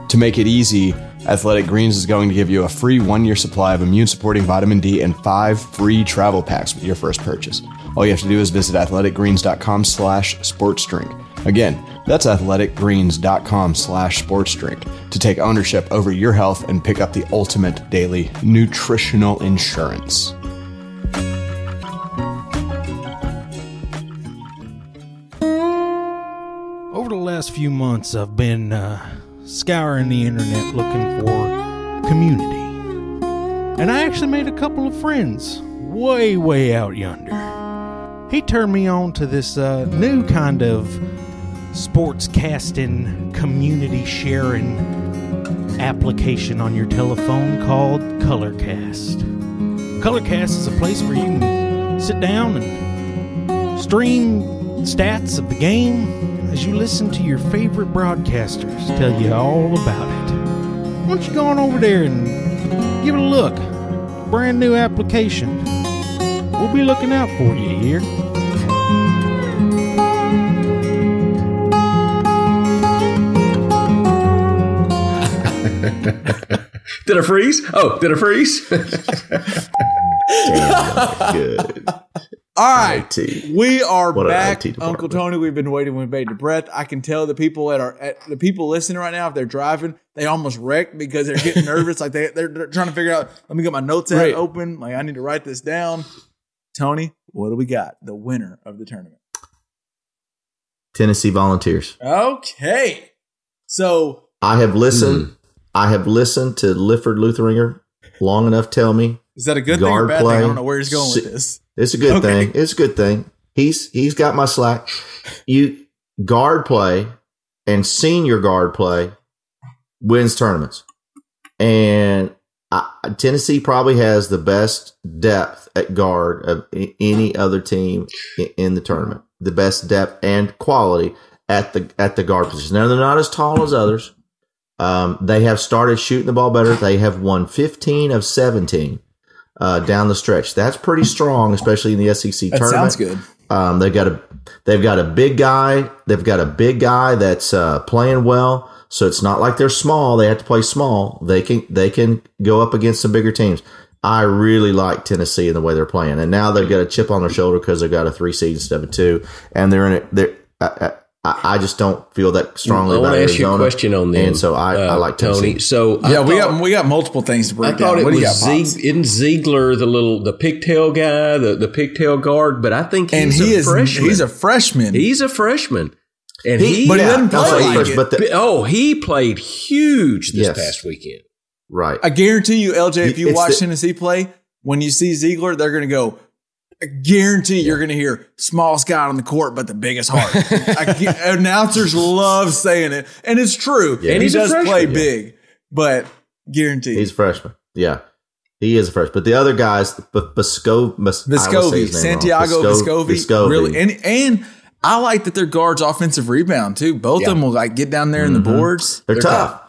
To make it easy, Athletic Greens is going to give you a free one year supply of immune supporting vitamin D and five free travel packs with your first purchase. All you have to do is visit athleticgreens.com slash sportsdrink. Again, that's athleticgreens.com slash sportsdrink to take ownership over your health and pick up the ultimate daily nutritional insurance. Over the last few months, I've been uh, scouring the internet looking for community. And I actually made a couple of friends way, way out yonder. He turned me on to this uh, new kind of sportscasting community sharing application on your telephone called Colorcast. Colorcast is a place where you can sit down and stream stats of the game as you listen to your favorite broadcasters tell you all about it. Why don't you go on over there and give it a look? Brand new application. We'll be looking out for you here. Did I freeze? Oh, did I freeze? Good. All right, IT. we are What an back, IT. Uncle Tony. We've been waiting with bated breath. I can tell the people at our at the people listening right now, if they're driving, they almost wrecked because they're getting nervous. Like they they're, they're trying to figure out. Let me get my notes app Right. open. Like I need to write this down. Tony, what do we got? The winner of the tournament. Tennessee Volunteers. Okay, so I have listened. Hmm. I have listened to Lifford Lutheringer long enough. Tell me is that a good thing or Guard bad play. thing? I don't know where he's going with this. it's a good Okay. thing. It's a good thing. He's he's got my slack. You guard play and senior guard play wins tournaments, and I, Tennessee probably has the best depth at guard of any other team in the tournament. The best depth and quality at the at the guard position. Now they're not as tall as others. Um, they have started shooting the ball better. They have won 15 of 17 uh, down the stretch. That's pretty strong, especially in the SEC That tournament. sounds good. Um, they've got a they've got a big guy. They've got a big guy that's uh, playing well. So it's not like they're small. They have to play small. They can they can go up against some bigger teams. I really like Tennessee and the way they're playing, and now they've got a chip on their shoulder because they've got a three seed instead of two, and they're in it. They're I, I, I just don't feel that strongly I about want to ask you a Arizona. question on them. and so I, I uh, like Tony. Tennessee. So I Yeah, we thought- got we got multiple things to I break thought down. it What do you was got, Zieg, isn't Zeigler the little the pigtail guy, the, the pigtail guard, but I think he's and a he is freshman. he's a freshman. he's a freshman, and He- he, but he Yeah, doesn't play like first, but the- oh he played huge this Yes. past weekend. right. I guarantee you, LJ, if you It's watch the- Tennessee play, when you see Zeigler, they're going to go. I guarantee you're going to hear smallest guy on the court, but the biggest heart. I, announcers love saying it, and it's true. Yeah. and he he's a does freshman, play yeah. big, but guaranteed. He's a freshman. Yeah. He is a freshman. But the other guys, Bisco, Bis- I always say Viscovi, his name wrong. Santiago Vescovi. really, and and I like that their guards offensive rebound too. Both Yeah. of them will like get down there in the mm-hmm. boards. They're, tough.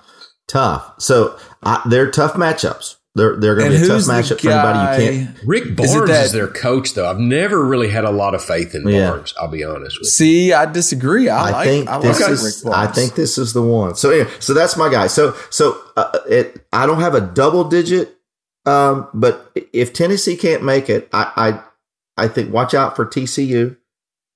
tough. So I, they're tough matchups. They're they're going to be a tough matchup for anybody you can't. Rick Barnes is, that- their coach, though. I've never really had a lot of faith in Yeah. Barnes. I'll be honest with you. See, I disagree. I, I like. think I this like is. Rick I think this is the one. So yeah. So that's my guy. So so uh, it. I don't have a double digit. Um, but if Tennessee can't make it, I I, I think watch out for TCU.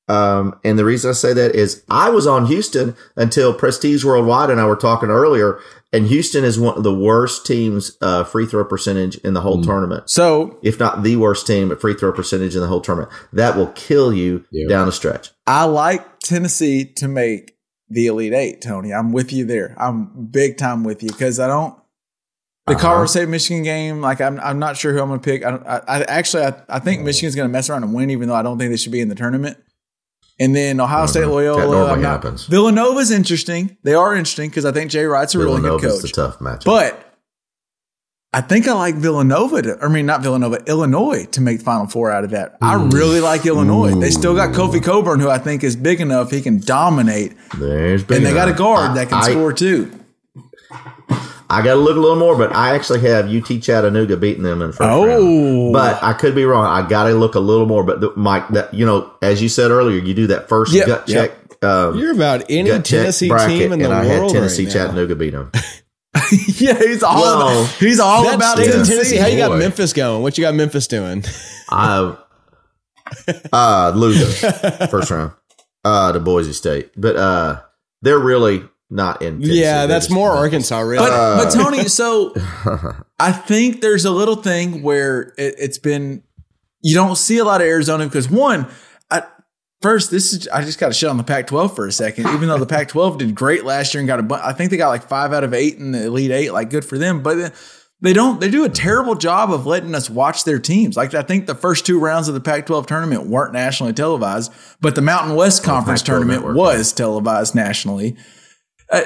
Um, and the reason I say that is I was on Houston until Prestige Worldwide and I were talking earlier, and Houston is one of the worst teams uh, free throw percentage in the whole tournament. so. if not the worst team at free throw percentage in the whole tournament. That will kill you Yeah. down the stretch. I like Tennessee to make the Elite Eight, Tony. I'm with you there. I'm big time with you because I don't. The Uh-huh. Colorado State Michigan game, like I'm, I'm not sure who I'm going to pick. I, I, I actually, I, I think Michigan's going to mess around and win, even though I don't think they should be in the tournament. And then Ohio State Loyola. That normally not- happens. Wright's interesting. They are interesting because I think Jay Wright's a really good Villanova's coach. the tough matchup. But I think I like Villanova. To, I mean, not Villanova, Illinois to make Final Four out of that. I really like Illinois. They still got Kofi Cockburn, who I think is big enough he can dominate, There's big and they got a guard I- that can I, score too. I got to look a little more, but I actually have UT Chattanooga beating them in first Oh. round. But I could be wrong. I got to look a little more. But the, Mike, that you know, as you said earlier, you do that first Yep, gut yep. check. Um, You're about any Tennessee team in the and I had Tennessee right. Chattanooga beat them. yeah, he's all Well, about, he's all about of Tennessee. How you got boy. Memphis going? What you got Memphis doing? I uh loser first round. Uh to Boise State. But uh they're really not in Tennessee. yeah, They're that's just- more Arkansas, really. But Uh, but Tony, so I think there's a little thing where it, it's been you don't see a lot of Arizona because one, I first this is I just got to shit on the Pac-12 for a second. Even though the Pac-12 did great last year and got a bu- I think they got like five out of eight in the Elite Eight, like good for them. But then they don't they do a terrible job of letting us watch their teams. Like I think the first two rounds of the Pac-12 tournament weren't nationally televised, but the Mountain West Conference tournament network, was televised nationally. Uh,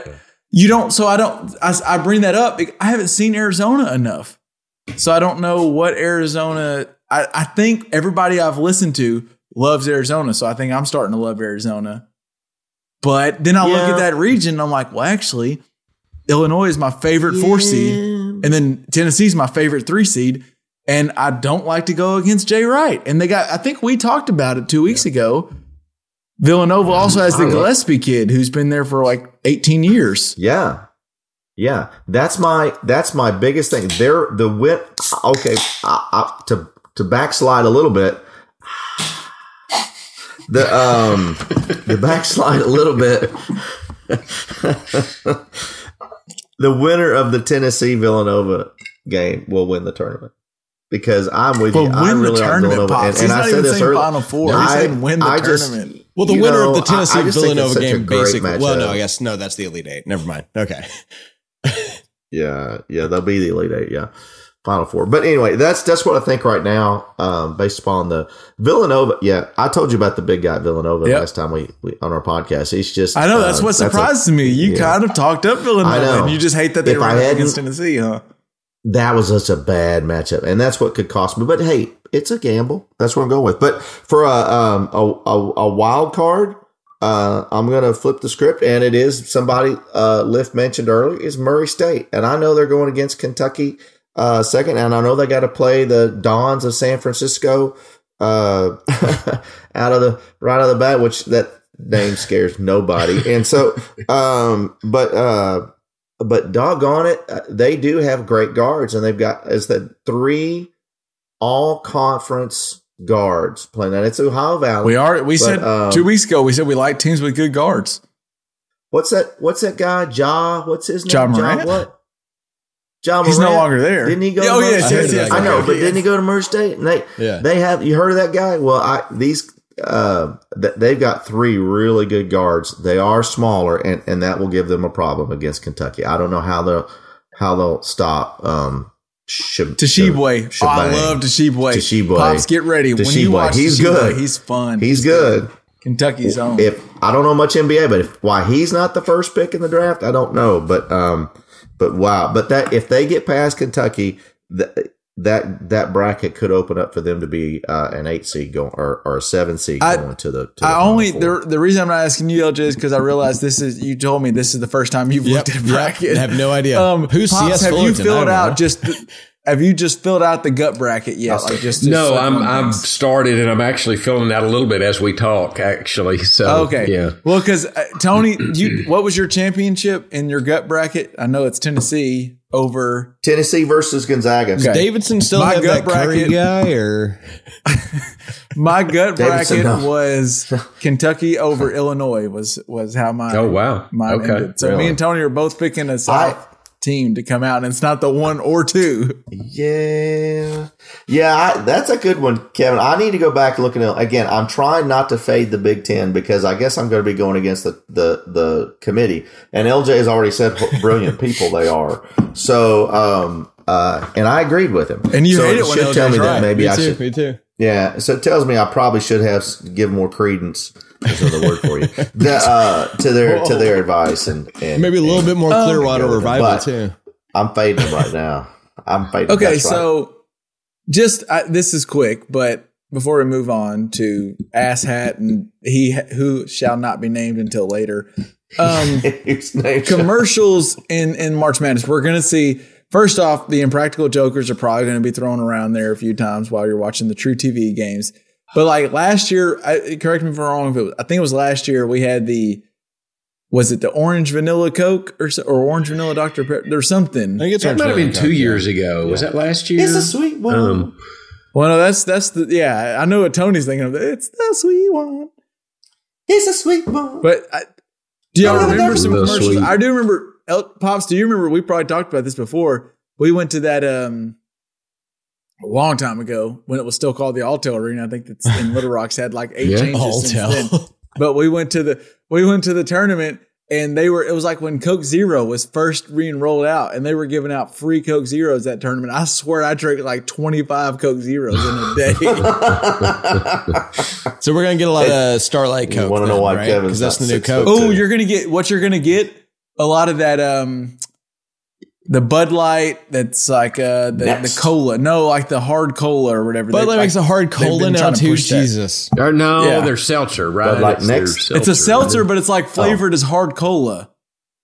you don't, so I don't. I, I bring that up. I haven't seen Arizona enough, so I don't know what Arizona. I, I think everybody I've listened to loves Arizona, so I think I'm starting to love Arizona. But then I look at that region, and I'm like, well, actually, Illinois is my favorite four seed, and then Tennessee's my favorite three seed. And I don't like to go against Jay Wright. And they got, I think we talked about it two weeks ago. Villanova also has the Gillespie kid who's been there for like 18 years. Yeah. Yeah. That's my that's my biggest thing. They're the win okay, I, I, to to backslide a little bit. The um the backslide a little bit. the winner of the Tennessee Villanova game will win the tournament. Because I'm with But you. I win the really like tournament, Villanova. Pops. He's not even saying Final Four. He's saying win the tournament. Well, the you winner know, of the Tennessee just Villanova game, basically. Well, no. I guess no, that's the Elite Eight. Never mind. Okay. Yeah, yeah, they'll be the elite eight. Yeah, final four. But anyway, that's that's what I think right now, um, based upon the Villanova. Yeah, I told you about the big guy at Villanova Yep. last time we, we on our podcast. He's just I know that's uh, what a- surprised me. You yeah. kind of talked up Villanova, and you just hate that they If ran against Tennessee, huh? that was such a bad matchup, and that's what could cost me. But hey, it's a gamble. That's what I'm going with. But for a um a, a, a wild card, uh, I'm going to flip the script, and it is somebody uh, Lift mentioned earlier is Murray State, and I know they're going against Kentucky uh, second, and I know they got to play the Dons of San Francisco uh, out of the right out of the bat, which that name scares nobody, and so um, but uh, but doggone it, uh, they do have great guards, and they've got as the three all conference guards playing that. It's Ohio Valley. We are. We But, said um, two weeks ago. We said we like teams with good guards. What's that? What's that guy? Ja? What's his name? Ja Morant? what? Ja He's no longer there. Didn't he go? Oh yes, yes, yes. I know, but didn't he go to Murray State? And they, Yeah. they have. You heard of that guy? Well, I these uh, th- they've got three really good guards. They are smaller, and and that will give them a problem against Kentucky. I don't know how they'll how they'll stop. Um, Shib- Tshiebwe. Shib- Oh, I love Tshiebwe. Tshiebwe. Pops, get ready. When you watch He's Tshiebwe, good. He's fun. He's good. Kentucky's own. if I don't know much NBA, but if why he's not the first pick in the draft, I don't know. But um, but wow, but that if they get past Kentucky, that that that bracket could open up for them to be uh, an eight seed going or, or a seven seed I- going to the. To the I Final only the the reason I'm not asking you, LJ, is because I realized this is you told me this is the first time you've Yep, looked at a yep. bracket. I have no idea. Um, Who's Pops, CS have you Fullerton? I filled don't out know. just? Have you just filled out the gut bracket yet? Like just, just No, I'm I'm things? started and I'm actually filling out a little bit as we talk. Actually, so Okay. yeah. Well, because uh, Tony, you what was your championship in your gut bracket? I know it's Tennessee over. Tennessee versus Gonzaga. Okay. Davidson still My have gut that Curry bracket- guy, or My gut Davidson, bracket no. was Kentucky over Illinois. Was was how my Oh wow. mine okay. ended. So me and Tony are both picking a South team to come out, and it's not the one or two. Yeah, yeah, I, that's a good one, Kevin. I need to go back and look at it again. I'm trying not to fade the Big Ten because I guess I'm going to be going against the the, the committee, and LJ has already said what brilliant people they are. So, um, uh, and I agreed with him. And you so hate it when should LJ's tell me right. that maybe me I too, should. me too. Yeah, so it tells me I probably should have s- give more credence. Is another word for you the, uh, to their to their advice and, and Maybe a little and bit more Clearwater go with it. revival But- too. I'm fading right now. I'm fading. Okay, that's right. so just I, this is quick, but before we move on to ass hat and he who shall not be named until later. Um, commercials in in March Madness. We're going to see first off the impractical jokers are probably going to be thrown around there a few times while you're watching the truTV games. But like last year, I, correct me if I'm wrong. If it was, I think it was last year we had the was it the orange vanilla Coke or or orange vanilla Dr Pepper? There's something. I think it's That orange might have been two Coke, years ago. Was that last year? It's a sweet one. Um, Well, no, that's that's the yeah. I know what Tony's thinking of. It's the sweet one. it's a sweet one. But I, do y'all remember some commercials? sweet. I do remember. El, Pops, do you remember? We probably talked about this before. We went to that um a long time ago when it was still called the Alltel Arena. I think that's in Little Rocks had like eight Yeah. changes since then. But we went to the we went to the tournament and they were. It was like when Coke Zero was first being rolled out, and they were giving out free Coke Zeros that tournament. I swear, I drank like twenty five Coke Zeros in a day. So we're gonna get a lot of Starlight Coke. wanna know why right? Kevin's Because that's the new Coke. foot oh, two. you're gonna get what you're gonna get. A lot of that. Um, the Bud Light. That's like uh the, the cola. No, like the hard cola or whatever. Bud They- Light like, makes a hard cola now trying to too. Jesus. Or no, Yeah. they're seltzer, right? Bud Light It's their next. It's a seltzer, right? but it's like flavored as hard cola.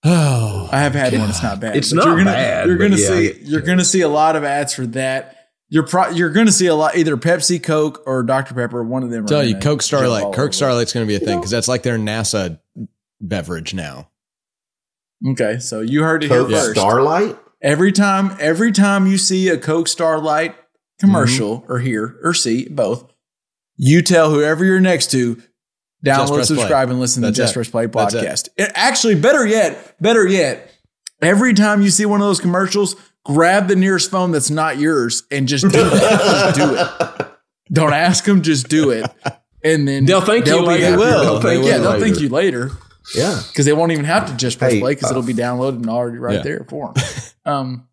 Oh, I have had one. It's not bad. It's But not you're gonna, bad, You're gonna yeah, see. I- You're gonna see a lot of ads for that. You're pro- You're gonna see a lot either Pepsi, Coke, or Dr Pepper. One of them. tell you, Coke jump Starlight. all Coke over. Starlight's gonna be a thing because that's like their NASA beverage now. Okay, so you heard it here first. Starlight. Every time, every time you see a Coke Starlight commercial Mm-hmm. or hear or see both, you tell whoever you're next to, download, Press Play. subscribe, and listen That's to Just it. Press Play That's it. podcast. It- actually, better yet, better yet, every time you see one of those commercials, grab the nearest phone that's not yours and just do that. just do it. Don't ask them, just do it. And then They'll thank you be They will. They'll They thank, yeah, they'll later. thank you later Yeah. because they won't even have to just press Hey, play because uh, it'll be downloaded and already right Yeah. there for them. Um,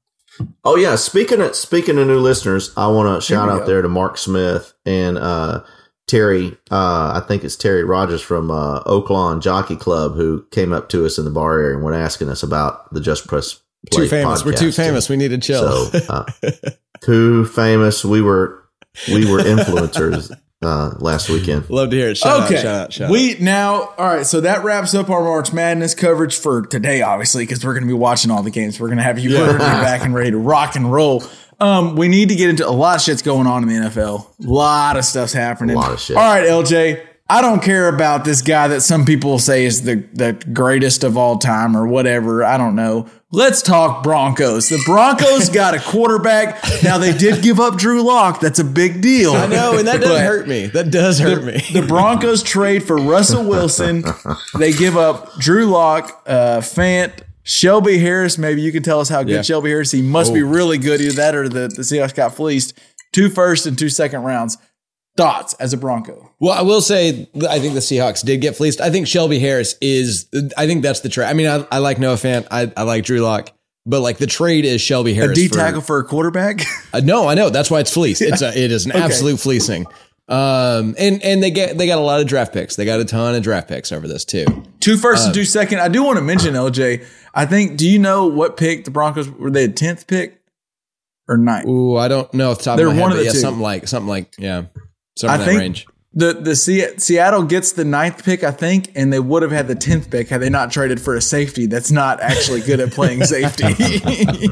Oh yeah, speaking of speaking of new listeners, I want to shout out go. there to Mark Smith and uh, Terry. Uh, I think it's Terry Rogers from uh, Oaklawn Jockey Club who came up to us in the bar area and went asking us about the Just Press. Play Too famous. We're too podcast. famous. We need to chill. So uh, too famous. We were we were influencers uh, last weekend. Love to hear it. Shout okay. out, shout out, shout out. we now, all right. So that wraps up our March Madness coverage for today, obviously, because we're going to be watching all the games. We're going to have you yeah. back and ready to rock and roll. Um, we need to get into a lot of shit's going on in the NFL. A lot of stuff's happening. A lot of shit. All right, LJ. I don't care about this guy that some people say is the, the greatest of all time or whatever. I don't know. Let's talk Broncos. The Broncos got a quarterback. Now they did give up Drew Lock. That's a big deal. I know, and that does hurt me. That does hurt me. the Broncos trade for Russell Wilson. They give up Drew Lock, uh, Fant, Shelby Harris. Maybe you can tell us how good Yeah. Shelby Harris. He must be really good. Either that or the, the Seahawks got fleeced. Two first and two second rounds. Thoughts as a Bronco? Well, I will say, I think the Seahawks did get fleeced. I think Shelby Harris is, I think that's the trade. I mean, I, I like Noah Fant. I, I like Drew Lock. But like the trade is Shelby Harris. D for- tackle for a quarterback? Uh, no, I know. That's why it's fleeced. It's a, it is an absolute fleecing. Um, and and they get they got a lot of draft picks. They got a ton of draft picks over this too. two first and two second. I do want to mention LJ. I think. Do you know what pick the Broncos were? They tenth pick or ninth? Ooh, I don't know off the top They're of my head, one of the yeah, two. something like something like yeah, I in that think range. the the Se- Seattle gets the ninth pick, I think, and they would have had the tenth pick had they not traded for a safety that's not actually good at playing safety.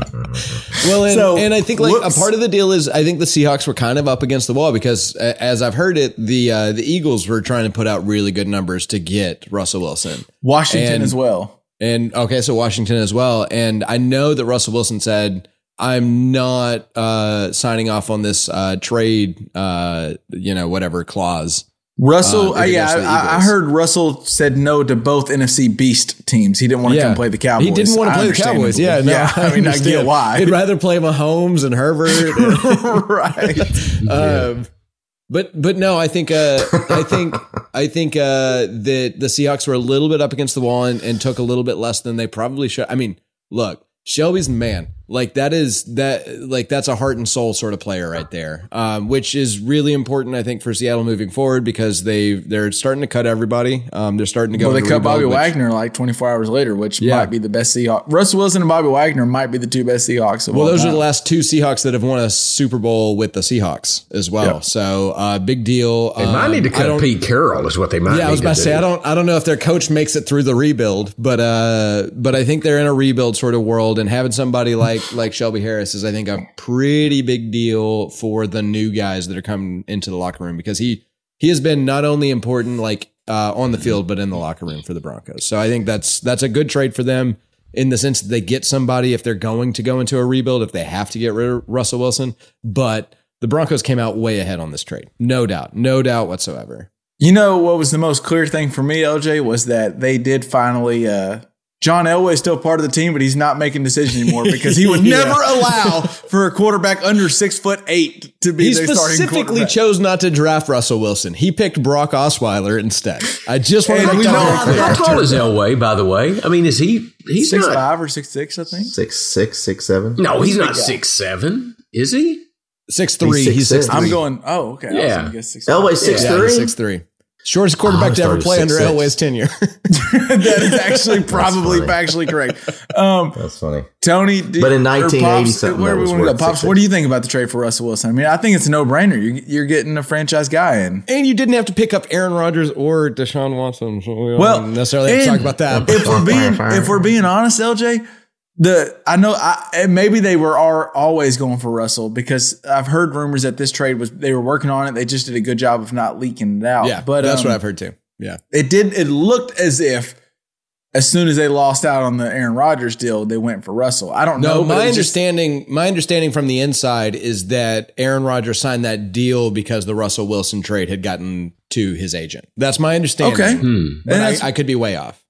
Well, and, So, and I think like whoops. a part of the deal is I think the Seahawks were kind of up against the wall because uh, as I've heard it, the uh, the Eagles were trying to put out really good numbers to get Russell Wilson. Washington And- as well. And okay, so Washington as well. And I know that Russell Wilson said, I'm not uh, signing off on this uh, trade, uh, you know, whatever clause. Russell, Uh, if it yeah, goes to the I, I heard Russell said no to both NFC Beast teams. He didn't want to come play the Cowboys. He didn't want to play the Cowboys. Yeah, no, yeah. I mean, I get why. He'd rather play Mahomes and Herbert. right. um, but but no, I think uh, I think I think uh, that the Seahawks were a little bit up against the wall and, and took a little bit less than they probably should. I mean, look, Shelby's the man. Like that is that like that's a heart and soul sort of player right there, um, which is really important I think for Seattle moving forward because they they're starting to cut everybody. Um, they're starting to go. Well, they cut rebuild, Bobby which- Wagner like 24 hours later, which Yeah. might be the best Seahawks. Russell Wilson and Bobby Wagner might be the two best Seahawks. Of Well, all those are the last two Seahawks that have won a Super Bowl with the Seahawks as well. Yep. So uh, big deal. They might Um, need to cut Pete Carroll, is what they might. Yeah, I was need about to say do. I don't I don't know if their coach makes it through the rebuild, but uh but I think they're in a rebuild sort of world and having somebody like like Shelby Harris is I think a pretty big deal for the new guys that are coming into the locker room because he he has been not only important like uh on the field but in the locker room for the Broncos. So I think that's that's a good trade for them in the sense that they get somebody if they're going to go into a rebuild if they have to get rid of Russell Wilson, but the Broncos came out way ahead on this trade. No doubt. No doubt whatsoever. You know what was the most clear thing for me, LJ, was that they did finally uh, John Elway is still part of the team, but he's not making decisions anymore because he would never allow for a quarterback under six foot eight to be He their starting specifically quarterback. chose not to draft Russell Wilson. He picked Brock Osweiler instead. I just want to And make we that know how tall is Elway, by the way? I mean, is he? He's six not. five or six six, I think. Six six six seven. No, he's not six seven. Is he? Six three. He's He's six three. I'm going. Oh, okay. I was Yeah. gonna guess six. Elway six Yeah, three. he's six three. Shortest quarterback I to ever play was under 6'6". Elway's tenure. that is actually probably funny. factually correct. Um, That's funny. Tony, do- But in or 1980 Pops, where that we want to go? worth Pops, 6'6". what do you think about the trade for Russell Wilson? I mean, I think it's a no brainer. You're, you're getting a franchise guy in. and you didn't have to pick up Aaron Rodgers or Deshaun Watson. So we Well, don't necessarily have to and talk about that. If we're being if we're being honest, LJ, the I know I and maybe they were are always going for Russell because I've heard rumors that this trade was they were working on it. They just did a good job of not leaking it out. yeah, but that's um, what I've heard too. Yeah. It did. It looked as if as soon as they lost out on the Aaron Rodgers deal, they went for Russell. I don't No, know. my it was just- understanding, my understanding from the inside is that Aaron Rodgers signed that deal because the Russell Wilson trade had gotten to his agent. That's my understanding. Okay. Hmm. But I, I could be way off.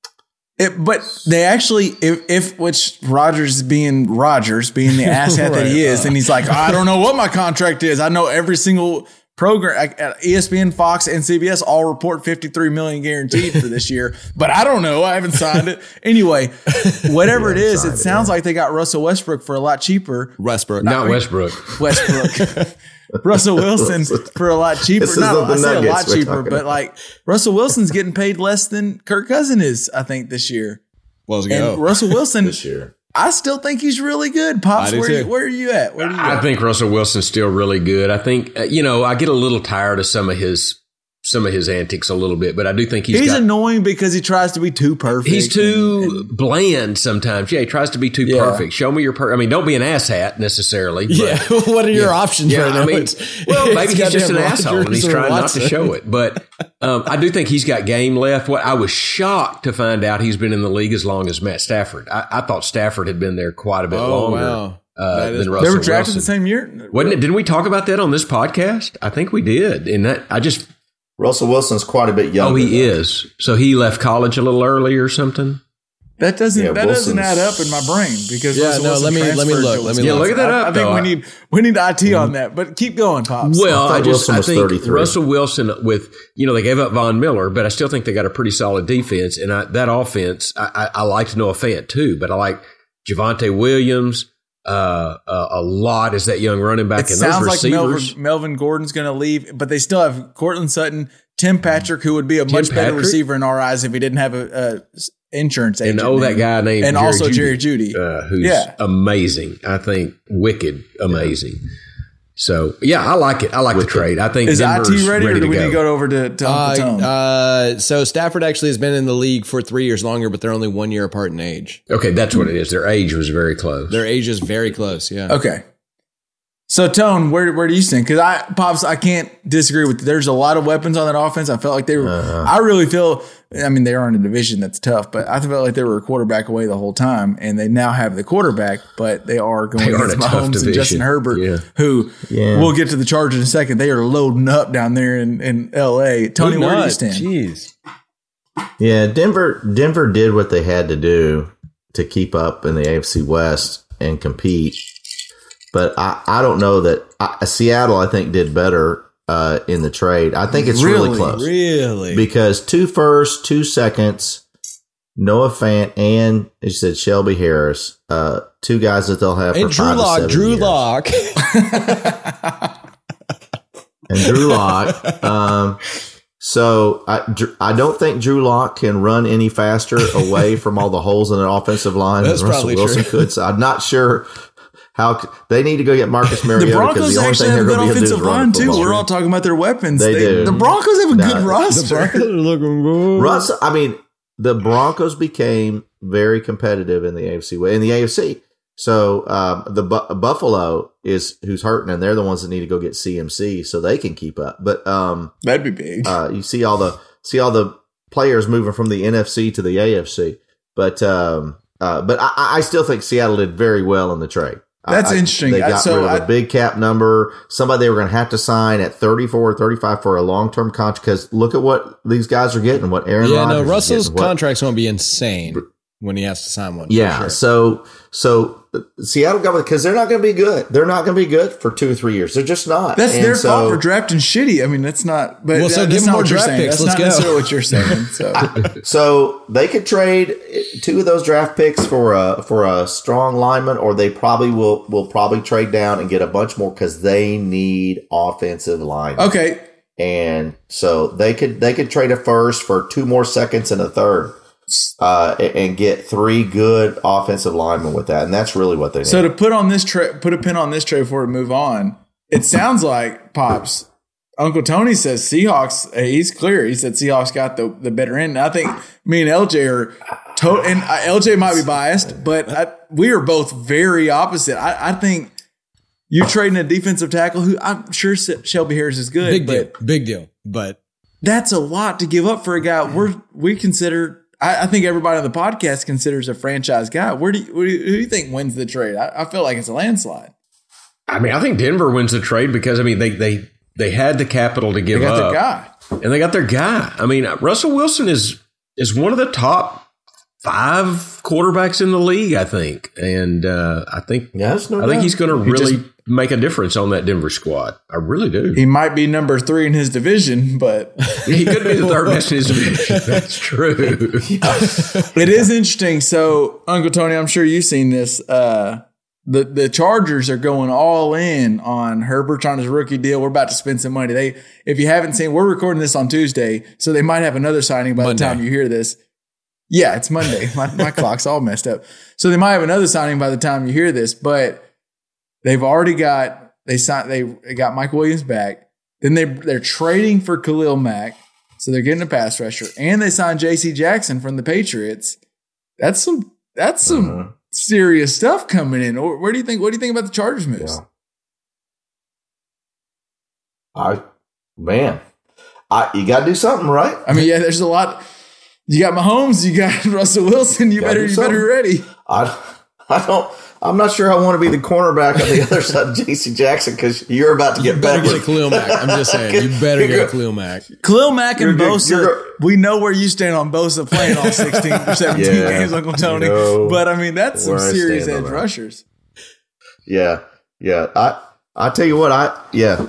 It, but they actually, if, if which Rodgers being Rodgers, being the asshat that he Right. is, and he's like, I don't know what my contract is. I know every single program, uh, ESPN, Fox, and CBS all report 53 million guaranteed for this year, but I don't know. I haven't signed it. Anyway, whatever it is, it sounds like they got Russell Westbrook for a lot cheaper. Westbrook. Not Westbrook. Westbrook. Russell Wilson for a lot cheaper. This is Not I say a lot cheaper, but about. like Russell Wilson's getting paid less than Kirk Cousin is, I think, this year. Well, let's And go. Russell Wilson, this year. I still think he's really good. Pops, where, you, where are you at? Where do you I at? think Russell Wilson's still really good. I think uh, you know I get a little tired of some of his some of his antics a little bit, but I do think he's He's got, annoying because he tries to be too perfect. He's too and- and- bland sometimes. Yeah, he tries to be too Yeah. perfect. Show me your per- I mean, don't be an asshat necessarily. but- yeah. what are your options Yeah, right now? I mean, It's- well, it's maybe he's just an goddamn asshole and he's trying not to show it. But um, I do think he's got game left. What I was shocked to find out he's been in the league as long as Matt Stafford. I, I thought Stafford had been there quite a bit Oh, longer wow. uh, That is- than Russell they were drafted Wilson. the same year. Wasn't it? Didn't we talk about that on this podcast? I think we did. And that I just Russell Wilson's quite a bit oh, younger. oh he though. is. So he left college a little early or something. That doesn't Yeah, that doesn't add up in my brain because Yeah, Russell no, Wilson let me- let me look, let me Yeah, look at that I- up, I think though. we need we need IT mm-hmm. on that, but keep going, pops. Well, I I, just I think Russell Wilson with you know they gave up Von Miller, but I still think they got a pretty solid defense, and I, that offense I, I, I liked Noah Fant too, but I like Javonte Williams uh, uh, a lot is that young running back, it and sounds those like. Melvin, Melvin Gordon's going to leave, but they still have Courtland Sutton, Tim Patrick, who would be a much better Patrick? receiver receiver in our eyes if he didn't have a, a insurance agent. and oh, that guy named and Jerry also Jeudy, Jerry Jeudy. uh, who's Yeah. amazing. I think wicked amazing. So yeah, I like it. I like the trade. I think Is Denver's IT ready, or do to we go. need to go over to, to Uncle Uh, Tone? uh, so Stafford actually has been in the league for three years longer, but they're only one year apart in age. Okay, that's what it is. Their age was very close. Their age is very close. Yeah. Okay. So Tone, where where do you stand? Because I pops, I can't disagree with. There's a lot of weapons on that offense. I felt like they were. Uh-huh. I really feel. I mean, they are in a division that's tough, but I felt like they were a quarterback away the whole time, and they now have the quarterback, but they are going They are in against Mahomes and. Justin Herbert, Yeah. who Yeah. we'll get to the Chargers in a second. They are loading up down there in in L.A. Tony, where do you stand? Jeez. Yeah, Denver Denver did what they had to do to keep up in the AFC West and compete. But I, I don't know that I, Seattle I think did better uh, in the trade. I think it's really, Really? close Really? because two firsts, two seconds, Noah Fant and as you said Shelby Harris, uh, two guys that they'll have and for Drew five to Lock. seven Drew years. Lock. and Drew Lock. Um, so I, I don't think Drew Lock can run any faster away from all the holes in an offensive line That's than Russell Wilson true. could. So I'm not sure how c- they need to go get Marcus Mariota. the Broncos the actually have a good gonna be able to do is offensive line the too. football. We're all talking about their weapons. They do. The Broncos have a No, good the roster. looking good. Russ, I mean, the Broncos became very competitive in the AFC way in the AFC. So um, the Bu- Buffalo is who's hurting, and they're the ones that need to go get CMC so they can keep up. But um, That'd be big. uh, you see all the see all the players moving from the NFC to the AFC. But um, uh, but I, I still think Seattle did very well in the trade. That's I- I- interesting. They got so rid of I- a big cap number. Somebody they were going to have to sign at 34 or 35 for a long term contract. Because look at what these guys are getting. What Aaron Yeah, Rodgers no, is Russell's getting, what- contract's going to be insane. When he has to sign one. Yeah. sure. So so Seattle got because they're not going to be good. They're not going to be good for two or three years. They're just not. That's And their so- fault for drafting shitty. I mean, that's not. But Well, so that's give 'em not more what you're draft saying. picks. That's Let's not go. necessarily what you're saying. So So they could trade two of those draft picks for a for a strong lineman, or they probably will will probably trade down and get a bunch more because they need offensive line. okay, and so they could they could trade a first for two more seconds and a third, uh, and get three good offensive linemen with that, and that's really what they need. so to put on this tra- put a pin on this trade before we move on. It sounds like pops. Uncle Tony says Seahawks. He's clear. He said Seahawks got the, the better end. And I think me and LJ are to- and uh, LJ might be biased, but I, we are both very opposite. I, I think you're trading a defensive tackle who I'm sure Se- Shelby Harris is good, Big but deal. Big deal. But that's a lot to give up for a guy we're we consider. I, I think everybody on the podcast considers a franchise guy. Where do you, who do you, who do you think wins the trade? I, I feel like it's a landslide. I mean, I think Denver wins the trade because I mean they they they had the capital to They give got up, their guy. and they got their guy. I mean, Russell Wilson is is one of the top five quarterbacks in the league, I think, and uh, I think yeah, that's no I think he's going to He really just- make a difference on that Denver squad. I really do. He might be number three in his division, but He could be the third best in his division. That's true. it is interesting. So, Uncle Tony, I'm sure you've seen this. Uh, the the Chargers are going all in on Herbert on his rookie deal. We're about to spend some money. They, if you haven't seen, we're recording this on Tuesday, so they might have another signing by Monday. the time you hear this. Yeah, it's Monday. My, my clock's all messed up. So they might have another signing by the time you hear this, but they've already got they signed they got Mike Williams back. Then they they're trading for Khalil Mack, so they're getting a pass rusher, and they signed J.C. Jackson from the Patriots. That's some that's some Mhm. serious stuff coming in. Or Where do you think? What do you think about the Chargers moves? Yeah. I man, I you got to do something, right? I mean, yeah, there's a lot. You got Mahomes, you got Russell Wilson. You Gotta better do you better something. ready. I I don't. I'm not sure I want to be the cornerback on the other side of J.C. Jackson because you're about to you get better better. get a Khalil Mack. I'm just saying. You better get a Khalil Mack. Khalil Mack and You're- Bosa. you're- we know where you stand on Bosa playing all 16 or 17 Yeah, games, Uncle Tony. you know but I mean, that's some serious edge rushers. Yeah, yeah. I I tell you what, I yeah.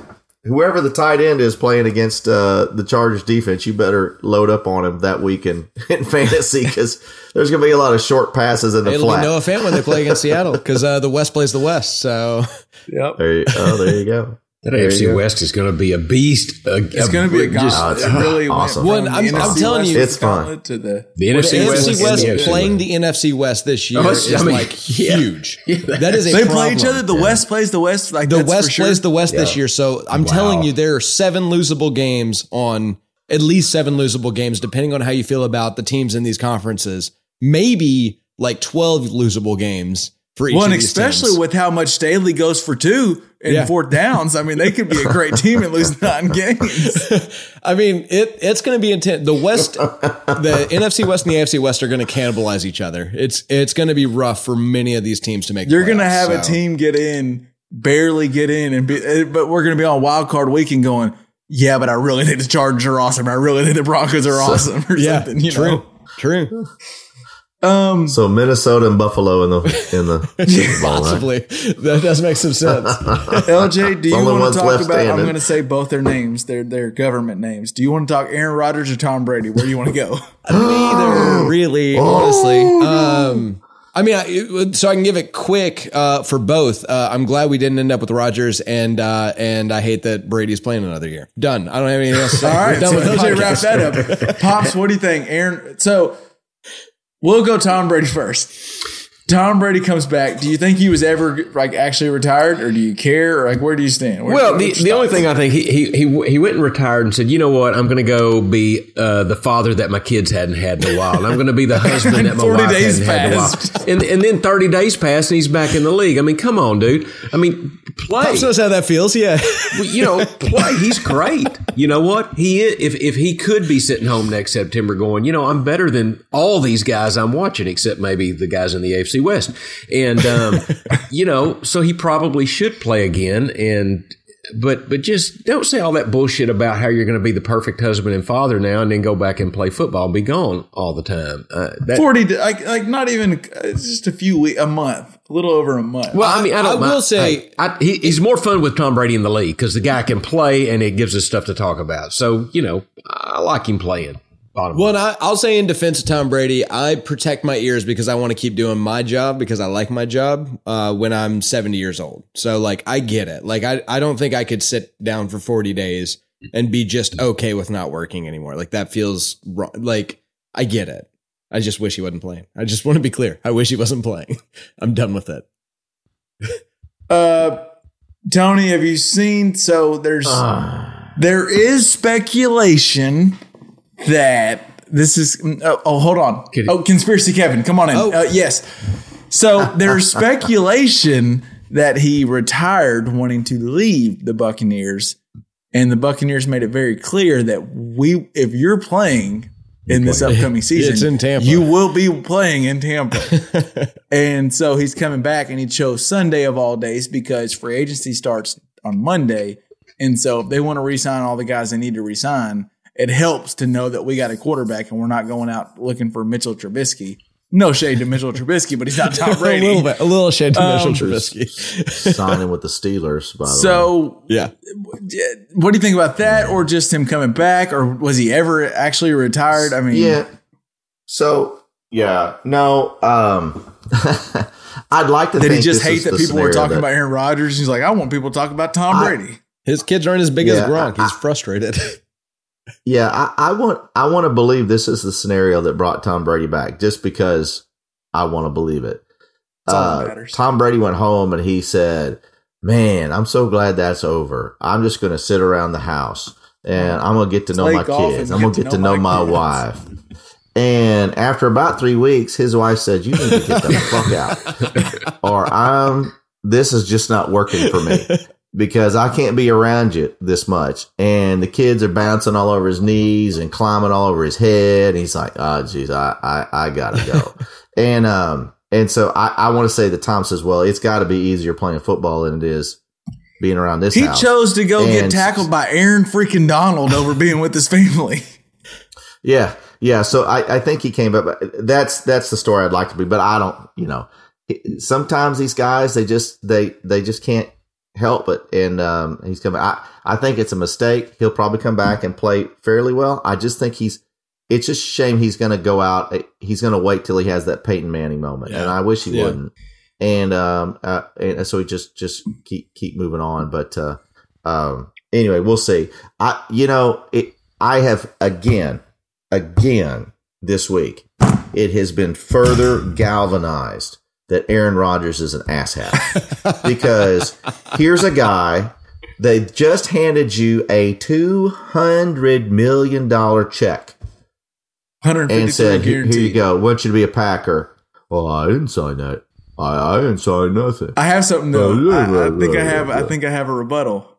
Whoever the tight end is playing against uh, the Chargers defense, you better load up on him that week in, in fantasy because there's going to be a lot of short passes in the It'll flat. be Noah Fant when they play against Seattle because uh, the West plays the West. So Yep. There you, oh, there you go. That There AFC. West is going to be a beast. A, It's going to be a just- gauntlet. just- it really awesome. went Well, from I'm- I'm telling West you- It's fun. to the the the NFC West, NFC and West the playing West. the NFC West this year Oh, is I mean, like yeah. huge. Yeah. That is a They problem. play each other. The West plays the West. Like The West sure. plays the West this year. So I'm telling you, there are seven losable games on at least seven losable games, depending on how you feel about the teams in these conferences. Maybe like 12 losable games for each One, of these especially teams. with how much Staley goes for two and Yeah. fourth downs. I mean, they could be a great team and lose nine games. I mean, it it's going to be intense. The West, the NFC West and the AFC West are going to cannibalize each other. It's it's going to be rough for many of these teams to make. You're going to have a team get in, barely get in, and be, eh, but we're going to be on wild card weekend going. Yeah, but I really think the Chargers are awesome. I really think the Broncos are awesome, or Yeah, something. You true, know. true. Um, So Minnesota and Buffalo in the in the Super Bowl, right? Possibly that does make some sense. LJ, do you want to talk left about? I'm going to say both their names, their their government names. Do you want to talk Aaron Rodgers or Tom Brady? Where do you want to go? Neither really, honestly. Um, I mean, I, so I can give it quick uh, for both. Uh, I'm glad we didn't end up with Rodgers, and uh, and I hate that Brady's playing another year. Done. I don't have anything else to say. All right, We're done so with the LJ, wrap that up. Pops, what do you think, Aaron? So we'll go Tom Brady first. Tom Brady comes back. Do you think he was ever like actually retired, or do you care, or like where do you stand? Where, Well, the, the only thing I think he, he he he went and retired and said, you know what, I'm going to go be uh, the father that my kids hadn't had in a while, and I'm going to be the husband that my 40 wife days hadn't had in a while. passed. And and then 30 days passed, and he's back in the league. I mean, come on, dude. I mean, play. Pops knows how that feels. Yeah. Well, you know, play. He's great. You know what? He is, if if he could be sitting home next September, going, you know, I'm better than all these guys I'm watching, except maybe the guys in the AFC West. And um, you know, so he probably should play again. And but but just don't say all that bullshit about how you're going to be the perfect husband and father now, and then go back and play football and be gone all the time. Uh, that, Forty, to- like, like not even uh, just a few weeks, a month, a little over a month. well, I mean, I, I don't will mind- say- hey, I, he, he's more fun with Tom Brady in the league because the guy can play and it gives us stuff to talk about. So you know, I like him playing. Bottom Well, I, I'll say in defense of Tom Brady, I protect my ears because I want to keep doing my job because I like my job uh, when I'm 70 years old. So, like, I get it. Like, I, I don't think I could sit down for 40 days and be just okay with not working anymore. Like, that feels wrong. Like, I get it. I just wish he wasn't playing. I just want to be clear. I wish he wasn't playing. I'm done with it. Uh, Tony, have you seen? So there's there is speculation that this is. Oh, oh, hold on. Kid- Oh, conspiracy, Kevin, come on in. Oh. Uh, yes. So there's speculation that he retired, wanting to leave the Buccaneers, and the Buccaneers made it very clear that we, if you're playing in this upcoming season, It's in Tampa. You will be playing in Tampa. And so he's coming back and he chose Sunday of all days because free agency starts on Monday. And so if they want to resign all the guys they need to resign, it helps to know that we got a quarterback and we're not going out looking for Mitchell Trubisky. No shade to Mitchell Trubisky, but he's not Tom Brady. a little bit, a little shade to Um, Mitchell Trubisky. Signing with the Steelers, by the way. So Yeah. what do you think about that? Or just him coming back? Or was he ever actually retired? I mean, Yeah. So yeah, no. Um, I'd like to. did he just this hate that people were talking that- about Aaron Rodgers? He's like, I want people to talk about Tom I- Brady. His kids aren't as big Yeah, as Gronk. I- He's frustrated. Yeah, I, I want. I want to believe this is the scenario that brought Tom Brady back, just because I want to believe it. That's all that Uh, matters. Tom Brady went home and he said, "Man, I'm so glad that's over. I'm just going to sit around the house and I'm going to get to know Play my kids. I'm going to get to know my kids." wife." And after about three weeks, his wife said, "You need to get the fuck out, or I'm. This is just not working for me." Because I can't be around you this much. And the kids are bouncing all over his knees and climbing all over his head. And he's like, oh, geez, I, I, I gotta go. and, um, and so I, I want to say that Tom says, well, it's got to be easier playing football than it is being around this He house. chose to go get tackled by Aaron freaking Donald over being with his family. Yeah, yeah. So I, I think he came up. That's that's the story I'd like to be, but I don't. You know, sometimes these guys they just they they just can't help it, and um, he's coming. I I think it's a mistake. He'll probably come back and play fairly well. I just think he's. It's just a shame he's going to go out. He's going to wait till he has that Peyton Manning moment, and I wish he Yeah. wouldn't. And um, uh, and so he just just keep keep moving on. But uh, um, anyway, we'll see. I you know it. I have again again this week, it has been further galvanized that Aaron Rodgers is an asshat. because here's a guy they just handed you a two hundred million dollar check 153 and said, "Here here you go. Want you to be a Packer." Well, I didn't sign that. I, I didn't sign nothing. I have something though. Oh, I, I think I have. I think I have a rebuttal.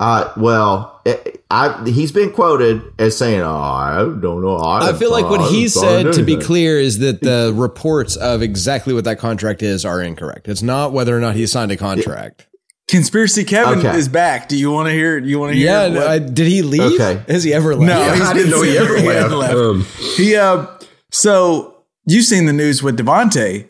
Uh, well, it, I, he's been quoted as saying, "Oh, I don't know." I, I feel like what I he said, to be clear, is that the reports of exactly what that contract is are incorrect. It's not whether or not he signed a contract. Conspiracy Kevin Okay. is back. Do you want to hear? Do You want to hear? Yeah, what- I, did he leave? Okay. Has he ever left? no, Yeah, he's I didn't know he ever hadn't left. Um, He uh, so you've seen the news with Davante.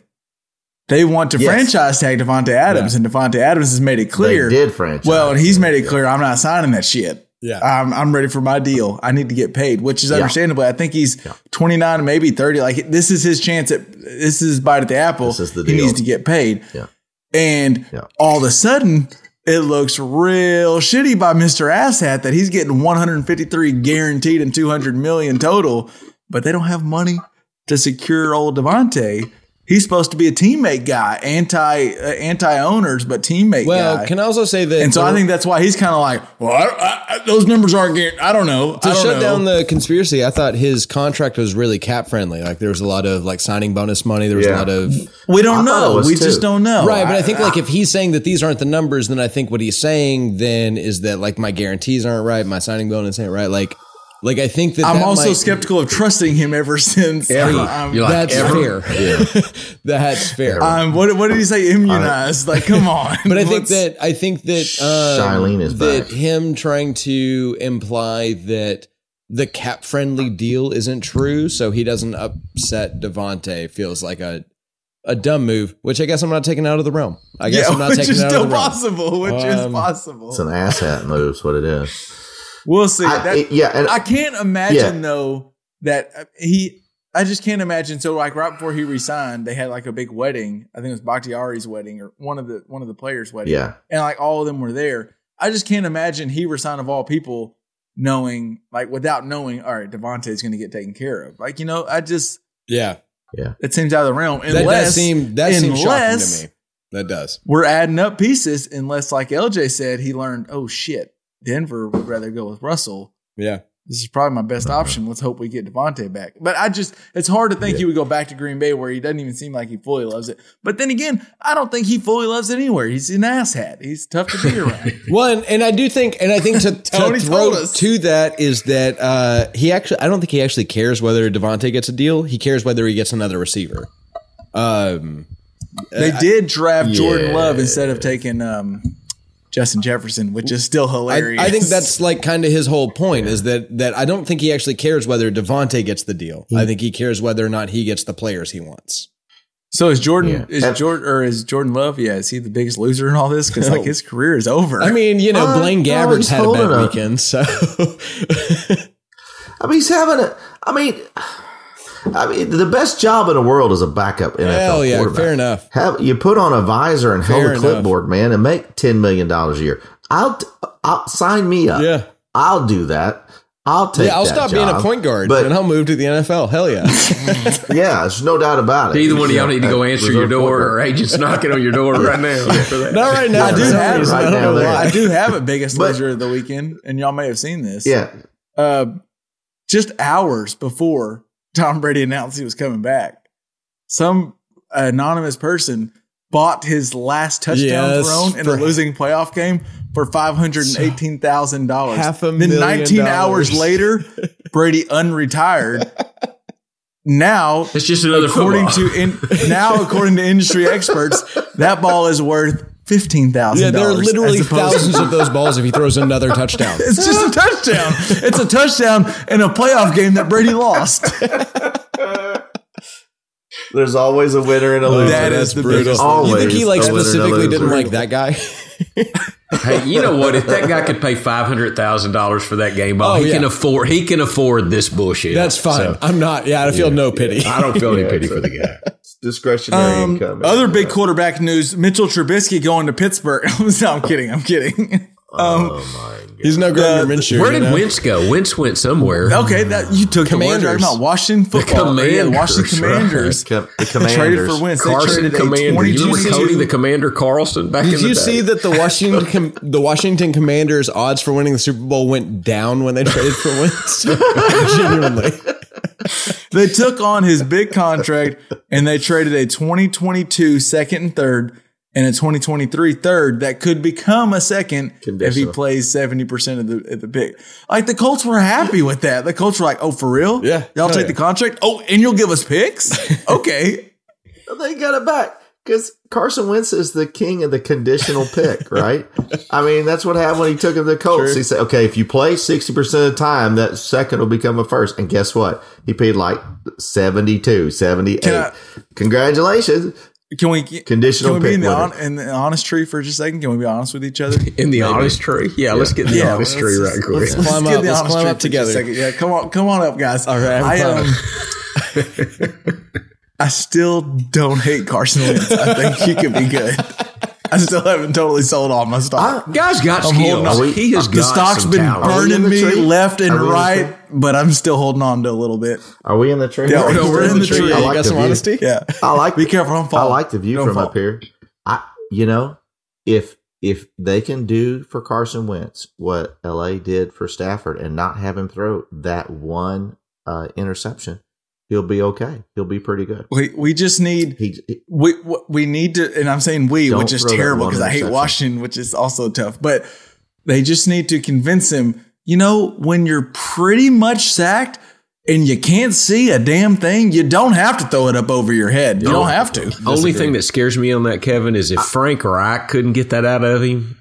They want to Yes. franchise tag Davante Adams, and Davante Adams has made it clear. They did franchise. Well, and he's made it clear I'm not signing that shit. Yeah. I'm, I'm ready for my deal. I need to get paid, which is Yeah. understandable. I think he's 29, maybe 30. Like this is his chance at this is his bite at the apple. This is the He needs to get paid. Yeah. And Yeah. all of a sudden, it looks real shitty by Mr. Asshat that he's getting 153 guaranteed and 200 million total, but they don't have money to secure old Davante. He's supposed to be a teammate guy, anti uh, anti owners, but teammate Well, guy. can I also say that and so I think that's why he's kind of like, well, I, I, I- those numbers aren't. I don't know. to I don't shut know. down the conspiracy, I thought his contract was really cap friendly. Like there was a lot of like signing bonus money. There was a lot of we don't I know. We too. just don't know. right. But I think like if he's saying that these aren't the numbers, then I think what he's saying then is that like my guarantees aren't right, my signing bonus ain't right. Like Like I think that I'm that also might- skeptical of trusting him ever since. Ever. Um, You're like, That's ever? fair. That's fair. um, what, what did he say? Immunized? like, come on. But I think that I think that um, Shailene is that back. him trying to imply that the cap friendly deal isn't true, so he doesn't upset Davante feels like a a dumb move. Which I guess I'm not taking out of the realm. I guess yeah, I'm not taking out of the realm. Which is still possible. Which is Um, possible. It's an asshat move. Is what it is. We'll see. I- That- it- yeah, and- I can't imagine Yeah. though that uh, he. I just can't imagine. So like right before he resigned, they had like a big wedding. I think it was Bakhtiari's wedding or one of the one of the players' wedding. Yeah. and like all of them were there. I just can't imagine he resigned of all people, knowing like without knowing. All right, Davante is going to get taken care of. Like you know, I just Yeah, yeah. it seems out of the realm. And that Unless does seem that seems shocking to me. That does. we're adding up pieces. Unless like LJ said, he learned. Oh shit, Denver would rather go with Russell. Yeah. this is probably my best option. Let's hope we get Davante back. But I just, it's hard to think he would go back to Green Bay where he doesn't even seem like he fully loves it. But then again, I don't think he fully loves it anywhere. He's an asshat. He's tough to be around. One, and I do think, and I think to, to throw to that is that uh, he actually, I don't think he actually cares whether Davante gets a deal. He cares whether he gets another receiver. Um, they did draft Jordan yeah. Love instead of taking um, Justin Jefferson, which is still hilarious. I think that's like kind of his whole point is that that I don't think he actually cares whether Davante gets the deal. I think he cares whether or not he gets the players he wants. so. Is Jordan Yeah. is And- Jordan or is Jordan Love? Yeah, is he the biggest loser in all this? Because like his career is over. I mean, you know, Uh, Blaine Gabbert's he's had a bad up. weekend, so I mean, he's having a. I mean, I mean, the best job in the world is a backup NFL hell yeah, quarterback. fair enough. Have you put on a visor and Fair hold a enough. clipboard, man, and make ten million dollars a year? I'll, I'll sign me up. Yeah. I'll do that. I'll take. Yeah, I'll that stop being a point guard But and I'll move to the NFL. Hell yeah. yeah, there's no doubt about it. Either one of y'all need to go answer your door, or guard. agents knocking on your door right now. For. Not right now. I do some have reason. right I don't now know there. why. I do have a biggest But- loser of the weekend, and y'all may have seen this. Yeah, uh, just hours before Tom Brady announced he was coming back, some anonymous person bought his last touchdown Yes, thrown in a losing playoff game for five hundred and eighteen thousand dollars. Half a Then million nineteen hours dollars. later, Brady unretired. Now, It's just another according football. to in, now according to industry experts, that ball is worth fifteen thousand. Yeah, there are literally thousands of those balls if he throws another touchdown. It's just a touchdown. It's a touchdown in a playoff game that Brady lost. there's always a winner and a loser. That is the brutal. biggest. Always You think he like a winner and a specifically didn't like that guy? Hey, you know what? If that guy could pay five hundred thousand dollars for that game ball, Oh, he yeah. can afford. He can afford this bullshit. That's fine. So, I'm not. Yeah, I feel no pity. I don't feel any pity for the guy. Discretionary Um, income. other big quarterback news: Mitchell Trubisky going to Pittsburgh. no, I'm kidding. I'm kidding. Um, oh my god! He's no Gardner Minshew. Where you did know? Wentz go? Wentz went somewhere. okay, that you took the words Commanders. out. Washington football. Yeah, the Washington Commanders, Commanders Com- the traded Commanders. for Wentz. They Carson traded Commander. You remember 2022 Cody the Commander Carlson back in Did the you day? see that the Washington Com- the Washington Commanders odds for winning the Super Bowl went down when they traded for Wentz? Genuinely. They took on his big contract and they traded a 2022 second and third and a 2023 third that could become a second if he plays 70% of the of the pick. Like the Colts were happy with that. The Colts were like, oh, for real? Yeah. Y'all Oh, take yeah. the contract? Oh, and you'll give us picks? okay. They got it back because Carson Wentz is the king of the conditional pick, right? I mean, that's what happened when he took him to the Colts. He said, "Okay, if you play sixty percent of the time, that second will become a first. And guess what? He paid like 72, 78. Can I- Congratulations. Can we Conditional can we be pick in the, on, in the honest tree for just a second? Can we be honest with each other? in the honest tree? Yeah, let's get in the Yeah, honest let's tree right quick. Let's, Climb get up. the Let's honest climb tree up for just a together. Yeah, come on, come on up, guys. All right, I'm I um, I still don't hate Carson Wentz. I think he could be good. I still haven't totally sold all my stock. Guy's got I'm skills. on. He has the got stock's some been talent. Are we in burning me tree? left and Are we in the right, but I'm still holding on to a little bit. Are we in the tree? Yeah, no, we're in the tree. I You like got some view. honesty? Yeah, I like. be careful. Don't I like the view Don't from fall. up here. I, you know, if if they can do for Carson Wentz what LA did for Stafford and not have him throw that one uh, interception, he'll be okay. He'll be pretty good. We we just need He, he- we we need to, and I'm saying we, which is terrible because I hate interception. Washington, which is also tough. But they just need to convince him you know, when you're pretty much sacked and you can't see a damn thing, you don't have to throw it up over your head. You don't have to. Only thing that scares me on that, Kevin, is if Frank Reich couldn't get that out of him.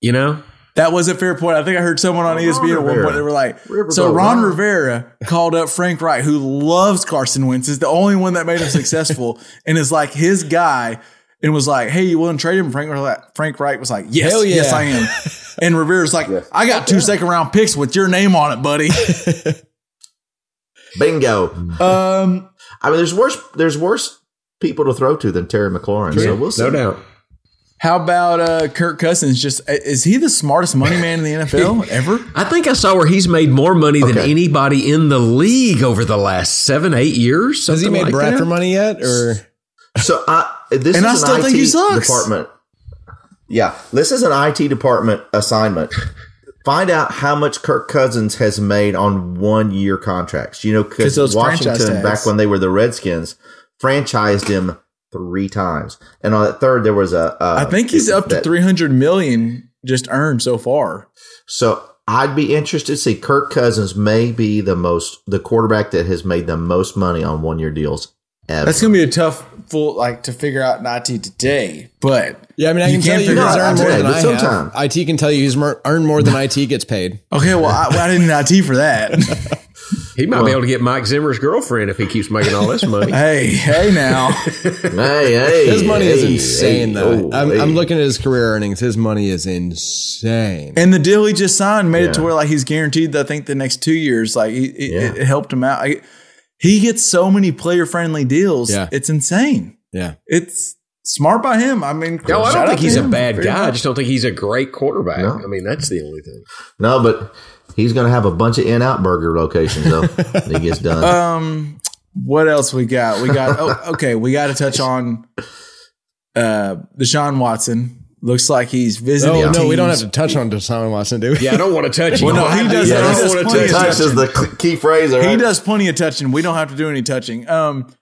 You know, That was a fair point. I think I heard someone on ESPN at one point. They were like, Riverboat "So Ron Ron. Rivera called up Frank Reich, who loves Carson Wentz, is the only one that made him successful, and is like his guy." And was like, "Hey, you want to trade him?" Frank Frank Reich was like, "Yes, yeah. yes, I am." And Rivera's like, "I got two second round picks with your name on it, buddy." Bingo. um, I mean, there's worse. There's worse people to throw to than Terry McLaurin. So we'll see. no doubt. How about uh, Kirk Cousins? Just is he the smartest money man in the NFL ever? I think I saw where he's made more money than anybody in the league over the last seven, eight years. Has he made like Bradford that. money yet? Or So I, this And is I an still IT think he sucks. department. Yeah, this is an IT department assignment. Find out how much Kirk Cousins has made on one year contracts. You know, because Washington, back when they were the Redskins, franchised him three times, and on that third there was a. a I think he's up to three hundred million just earned so far. So I'd be interested to see Kirk Cousins may be the most the quarterback that has made the most money on one year deals ever. That's gonna be a tough full like to figure out in IT today, but yeah, I mean, I You can tell can't you figure he's it out earned more than but I sometime. have. IT can tell you he's earned more than IT gets paid. okay. Well, I, well, I didn't need IT for that. He might be able to get Mike Zimmer's girlfriend if he keeps making all this money. hey, hey, now hey, hey, His money is insane, hey, though. oh, I'm, hey. I'm looking at his career earnings. His money is insane. and the deal he just signed made it to where like he's guaranteed. I think the next two years, like he, it, Yeah. it helped him out. I, he gets so many player friendly deals. Yeah. it's insane. yeah. It's smart by him. I mean, No, I don't think to he's a bad guy. I just don't think he's a great quarterback. No. I mean, that's the only thing. No, but he's going to have a bunch of in out burger locations though. when he gets done. Um, what else we got? We got oh, okay. We got to touch on uh Deshaun Watson. Looks like he's visiting. Oh, no, we don't have to touch on Deshaun Watson, do we? Yeah, I don't want to touch him. Well, no, he does- Yeah, he I does don't want to of touch Touch is the key phrase. all He does plenty of touching. We don't have to do any touching. Um,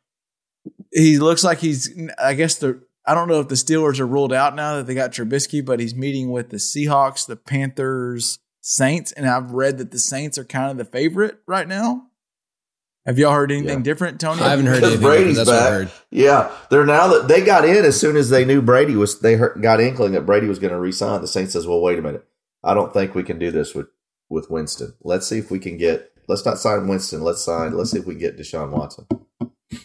he looks like he's. I guess the. I don't know if the Steelers are ruled out now that they got Trubisky, but he's meeting with the Seahawks, the Panthers, Saints, and I've read that the Saints are kind of the favorite right now. Have y'all heard anything Yeah. different, Tony? I haven't heard anything. Brady's That's what I back. heard. Yeah, they're now that they got in as soon as they knew Brady was. They heard, got inkling that Brady was going to resign. The Saints says, "Well, wait a minute. I don't think we can do this with with Winston. Let's see if we can get. Let's not sign Winston. Let's sign. Let's see if we can get Deshaun Watson.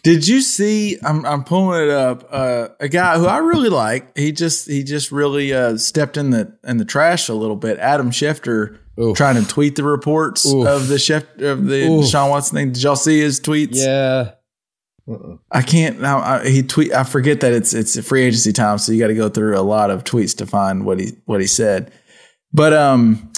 Did you see? I'm I'm pulling it up. Uh, a guy who I really like. He just he just really uh, stepped in the in the trash a little bit. Adam Schefter Oof. trying to tweet the reports Oof. of the chef of the Oof. Deshaun Watson thing. Did y'all see his tweets? Yeah. I can't now. I, he tweet. I forget that it's it's a free agency time, so you got to go through a lot of tweets to find what he what he said. But um,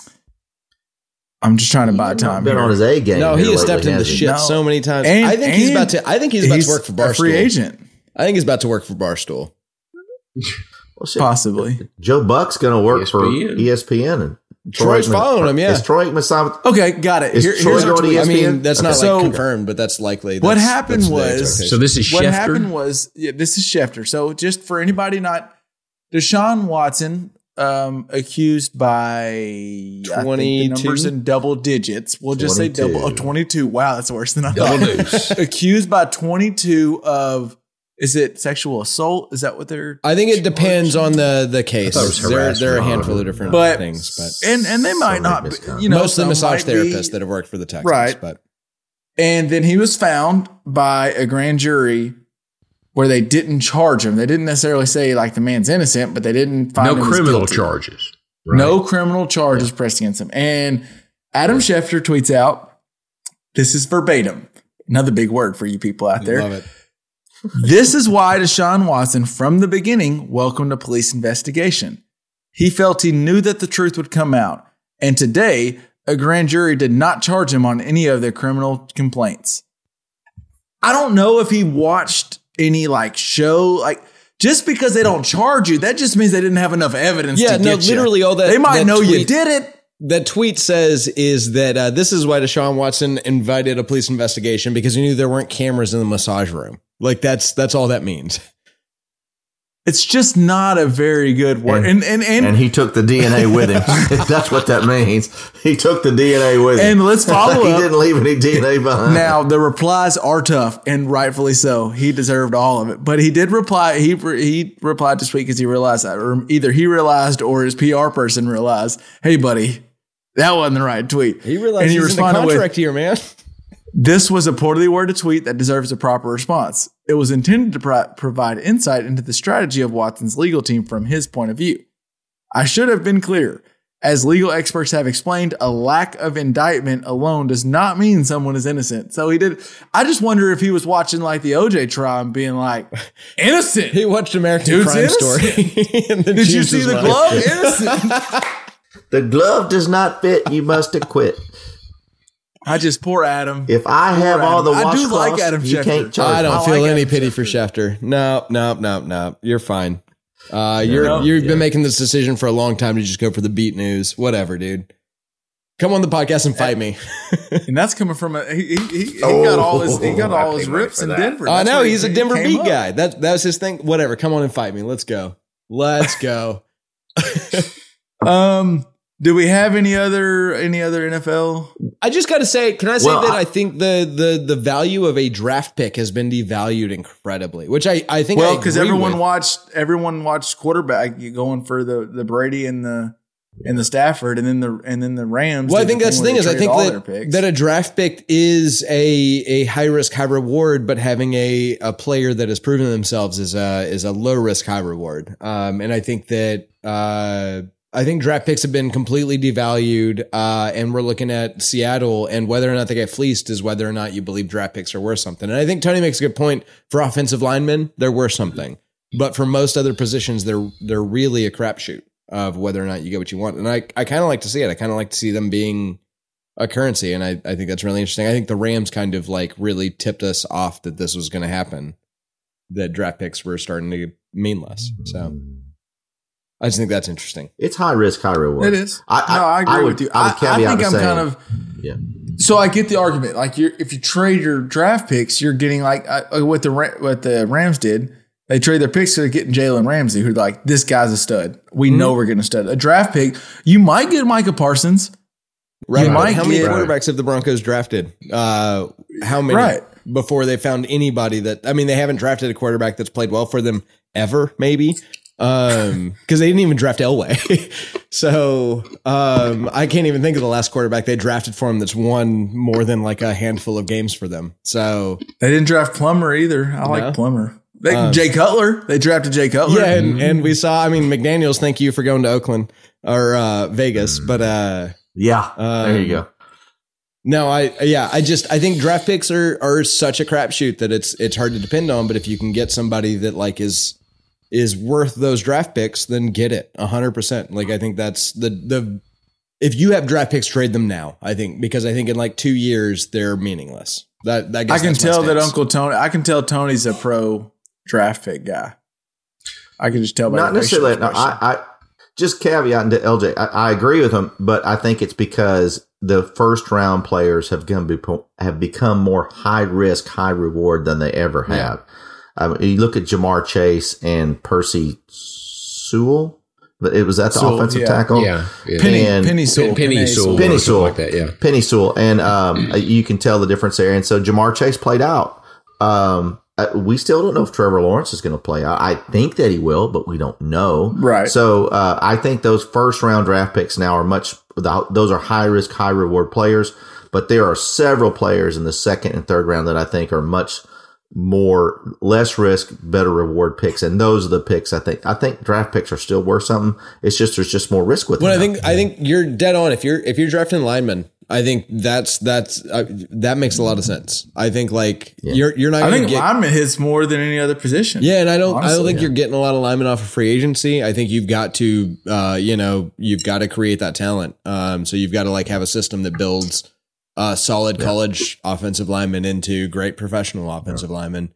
I'm just trying to buy time. Been here. on his A game. No, he has stepped into hasn't shit No. so many times. And- I think he's about to. I think he's about to work for a Barstool. free agent, I think he's about to work for Barstool. Well, shit, possibly. Joe Buck's going to work for ESPN. ESPN and Troy's Aikman- following him, yeah. Is Troy Aikman? Okay, got it. Is Here- Troy here's going to tweet. I mean, ESPN? that's not So- like confirmed, but that's likely. What happened was- So this is what Schefter. happened was yeah, this is Schefter. So just for anybody not Deshaun Watson um accused by I think 22? numbers in double digits. We'll just say double oh, 22. Wow, that's worse than I Double thought. deuce. accused by 22 of is it sexual assault? Is that what they're I think it depends on the the case. thought There, there are a handful of different But- things, but and and they might not be- misconduct. you know most of the massage might be- therapists that have worked for the Texans, Right. But And then he was found by a grand jury where they didn't charge him. They didn't necessarily say like the man's innocent, but they didn't find No criminal charges. right? No criminal charges pressed against him. And Adam Schefter tweets out, this is verbatim. Another big word for you people out there. love it. This is why Deshaun Watson, from the beginning, welcomed a police investigation. He felt he knew that the truth would come out. And today, a grand jury did not charge him on any of their criminal complaints. I don't know if he watched any like show, like just because they don't charge you, that just means they didn't have enough evidence. Yeah, to no, get you. literally all that- They might that know you did it. That tweet says is that uh, this is why Deshaun Watson invited a police investigation because he knew there weren't cameras in the massage room. Like that's that's all that means. It's just not a very good word. And and and, And he took the DNA with him. That's what that means. He took the DNA with him. And let's follow he up. didn't leave any DNA behind. now the replies are tough, and rightfully so. He deserved all of it, but he did reply. He he replied this week because he realized that, or either he realized or his PR person realized, "Hey, buddy, that wasn't the right tweet." He realized and he he's in the responded with, contract here, man. This was a poorly worded tweet that deserves a proper response. It was intended to pro- provide insight into the strategy of Watson's legal team from his point of view. I should have been clear. As legal experts have explained, a lack of indictment alone does not mean someone is innocent. So he did. I just wonder if he was watching like the OJ trial and being like, innocent. He watched American Dude's Crime innocent. Story. and then Did you see the glove? Innocent. the glove does not fit. You must acquit. I just poor Adam. If I have Poor all the I do washcloths, like Adam you Schefter. can't charge. I don't I feel like any Adam pity for Schefter. No, no, no, no. You're fine. Uh, you're No. you've been making this decision for a long time to just go for the beat news. Whatever, dude. Come on the podcast and fight me. And that's coming from a he, he, he, he got all his he got Oh, all his rips in. Denver. I That's know where he- he's a Denver came beat up. guy. That that was his thing. Whatever. Come on and fight me. Let's go. Let's go. Um, do we have any other any other NFL? I just got to say, can I say Well, that I- I, think the the the value of a draft pick has been devalued incredibly, which I I think Well, because everyone with. watched everyone watched quarterback going for the the Brady and the and the Stafford and then the and then the Rams. Well, I did think that's the thing is I think that, that a draft pick is a a high risk high reward, but having a a player that has proven themselves is a is a low risk high reward. Um, and I think that uh, I think draft picks have been completely devalued, uh, and we're looking at Seattle and whether or not they get fleeced is whether or not you believe draft picks are worth something. And I think Tony makes a good point for offensive linemen; they're worth something, but for most other positions, they're they're really a crapshoot of whether or not you get what you want. And I I kind of like to see it. I kind of like to see them being a currency. And I, I think that's really interesting. I think the Rams kind of like really tipped us off that this was going to happen, that draft picks were starting to mean less. So I just think that's interesting. It's high risk, high reward. it is. I, I, no, I agree would, with you. I I, would I think I'm saying, kind of yeah. so I get the argument. Like you're if you trade your draft picks, you're getting like uh, what the what the Rams did. They trade their picks, so they're getting Jalen Ramsey, who's like, this guy's a stud. We Mm-hmm. know we're getting a stud. A draft pick, you might get Micah Parsons. Right. You might how many get- quarterbacks have the Broncos drafted? Uh, how many? Right. Before they found anybody that, I mean, they haven't drafted a quarterback that's played well for them ever, maybe. Um, cause they didn't even draft Elway. so, um, I can't even think of the last quarterback they drafted for him that's won more than like a handful of games for them. So, They didn't draft Plummer either. I No? like Plummer. They, Uh, Jay Cutler. They drafted Jay Cutler. yeah. And, and we saw, I mean, McDaniels, thank you for going to Oakland or, uh, Vegas, but, uh, Yeah. there you Um, go. No, I yeah, I just I think draft picks are are such a crapshoot that it's it's hard to depend on. But if you can get somebody that like is is worth those draft picks, then get it hundred percent. Like I think that's the the if you have draft picks, trade them now. I think because I think in like two years they're meaningless. That, that I guess can tell that. Uncle Tony. I can tell Tony's a pro draft pick guy. I can just tell by Not necessarily. No. I, I just caveat into LJ. I, I agree with him, but I think it's because the first round players have become have become more high risk, high reward than they ever have. Um, you look at Ja'Marr Chase and Percy Sewell. It was that the Sewell, offensive yeah. tackle. Yeah. yeah. Penny, and- Penny Sewell, Penny Sewell. Penny Sewell. Like that, yeah. Penny Sewell, and um, you can tell the difference there. And so Ja'Marr Chase played out. Um, uh, we still don't know if Trevor Lawrence is going to play out. I think that he will, but we don't know. Right. So uh, I think those first round draft picks now are much. Those are high risk, high reward players. But there are several players in the second and third round that I think are much more less risk, better reward picks, and those are the picks I think. I think draft picks are still worth something. It's just there's just more risk with them. Well, I now. think I think you're dead on. If you're if you're drafting linemen, I think that's that's uh, that makes a lot of sense. I think like you're you're not. I gonna I think get, lineman hits more than any other position. Yeah, and I don't I don't think yeah. you're getting a lot of linemen off of free agency. I think you've got to uh, you know, you've got to create that talent. Um so you've got to like have a system that builds uh solid college offensive linemen into great professional offensive linemen.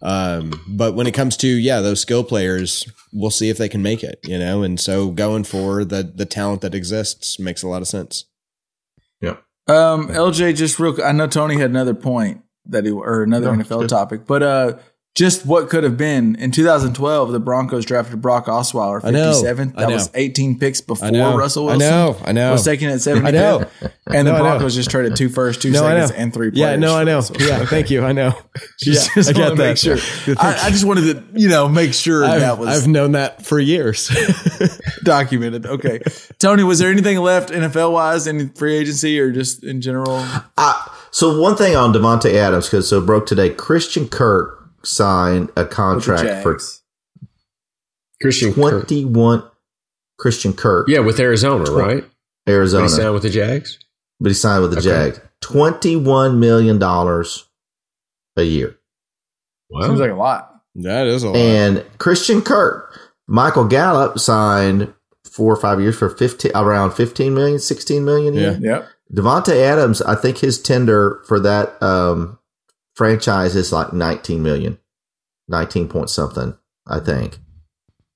Um but when it comes to yeah, those skill players, we'll see if they can make it, you know? And so going for the the talent that exists makes a lot of sense. Yeah. Um, LJ, just real. I know Tony had another point that he or another No, NFL good. topic, but uh, just what could have been. In 2012, the Broncos drafted Brock Osweiler, I know. 57th. I That know. was 18 picks before I know. Russell I know. I know. Was taken at 75th. I know. And the No, Broncos just traded two first, two No, I seconds, and three players. Yeah, no, I know. So- Yeah, thank you. I know. Just, Yeah, just I get wanted to that. make sure. I, I just wanted to, you know, make sure I've, that was I've known that for years. documented. Okay. Tony, was there anything left NFL wise, in free agency or just in general? I, so one thing on Davante Adams because so broke today. Christian Kirk signed a contract for Jags? Christian Kirk. twenty one. Christian Kirk, Yeah, with Arizona, right? Did Arizona, he signed with the Jags? but he signed with the Okay. Jags. Twenty one million dollars a year. Wow. Seems like a lot. that is a lot. And Christian Kirk, Michael Gallup signed four or five years for 15, around 15 million, 16 million a year. Yep. Davante Adams, I think his tender for that um, franchise is like 19 million, 19 point something, I think.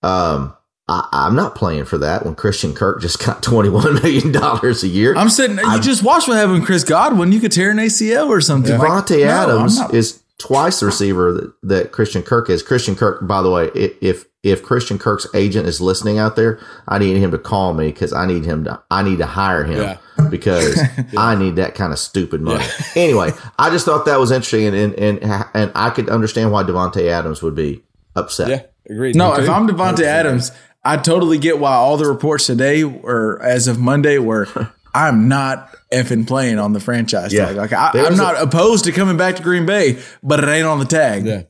Um, I, I'm not playing for that when Christian Kirk just got $21 million a year. I'm sitting. You I'm- just watched what happened with Chris Godwin. You could tear an ACL or something. Like, Davante no, Adams I'm is twice the receiver that, that Christian Kirk is. Christian Kirk, by the way, if if Christian Kirk's agent is listening out there, I need him to call me because I need him to I need to hire him Yeah. Because I need that kind of stupid money. Anyway, I just thought that was interesting and and and, and I could understand why Davante Adams would be upset. yeah, agreed. No, if. I'm Davante Adams, I totally get why all the reports today or as of Monday were I'm not effing playing on the franchise Yeah. tag. Like I, There's I'm a- not opposed to coming back to Green Bay, but it ain't on the tag. Yeah.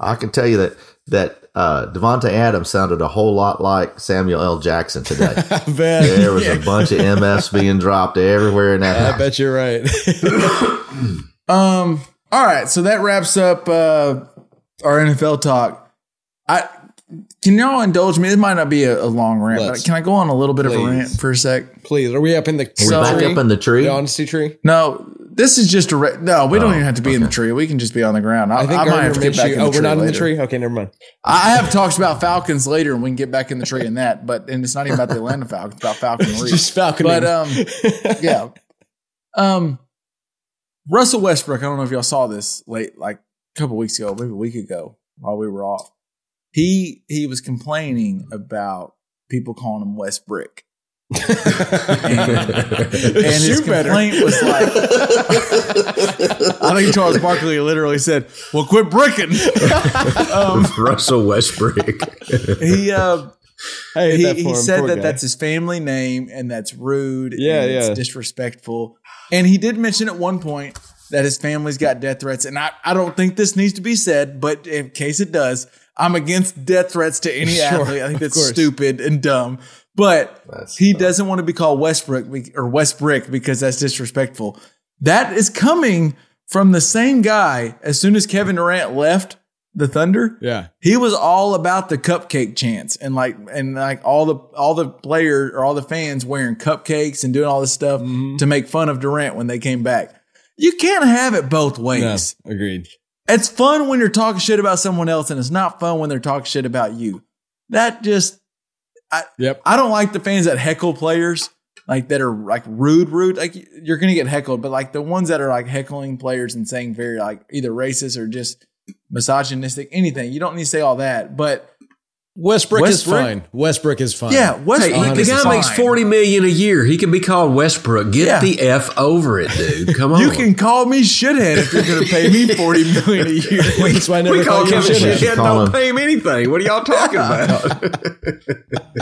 I can tell you that that uh, Davante Adams sounded a whole lot like Samuel L. Jackson today. I bet. there was a bunch of MFs being dropped everywhere in that I house. bet you're right. Um. All right. So that wraps up uh, our NFL talk. I can y'all indulge me. It might not be a, a long rant, Let's. but can I go on a little bit of a rant for a sec? Please, are we up in the We're So- back up in the tree. the honesty tree? No, this is just a re- no. We don't Oh, even have to be in the tree. We can just be on the ground. I, I think I might have to get back the Oh, tree we're not in the later. tree. Okay, never mind. I have talks about Falcons later, and we can get back in the tree in that. But and it's not even about the Atlanta Falcons, it's about falconry. Just Falcon. but um, yeah, um, Russell Westbrook. I don't know if y'all saw this late, like a couple weeks ago, maybe a week ago, while we were off. He he was complaining about people calling him West Brick. And, and his Shoot better. complaint was like, I think Charles Barkley literally said, "Well, quit bricking." um, Russell Westbrook. he uh, I he, that he said Poor that guy. that's his family name and that's rude. Yeah, and it's yeah. disrespectful. And he did mention at one point that his family's got death threats. And I, I don't think this needs to be said, but in case it does, I'm against death threats to any Sure, athlete. I think that's stupid and dumb. But he doesn't want to be called Westbrook or Westbrick because that's disrespectful. That is coming from the same guy. As soon as Kevin Durant left the Thunder, yeah. he was all about the cupcake chants and like and like all the all the players or all the fans wearing cupcakes and doing all this stuff Mm-hmm. to make fun of Durant when they came back. You can't have it both No, ways. agreed. It's fun when you're talking shit about someone else, and it's not fun when they're talking shit about you. That just Yep. I don't like the fans that heckle players like that are like rude, rude. Like you're gonna get heckled, but like the ones that are like heckling players and saying very like either racist or just misogynistic, anything. You don't need to say all that, but Westbrook, is Westbrook? fine. Westbrook is fine. yeah, Westbrook. Hey, the is guy makes forty million a year. He can be called Westbrook. Get Yeah. the f over it, dude. Come on. You can call me shithead if you're gonna pay me forty million a year. That's why I never we call call you Kevin shithead. shithead. Call Don't him- pay him anything. What are y'all talking about?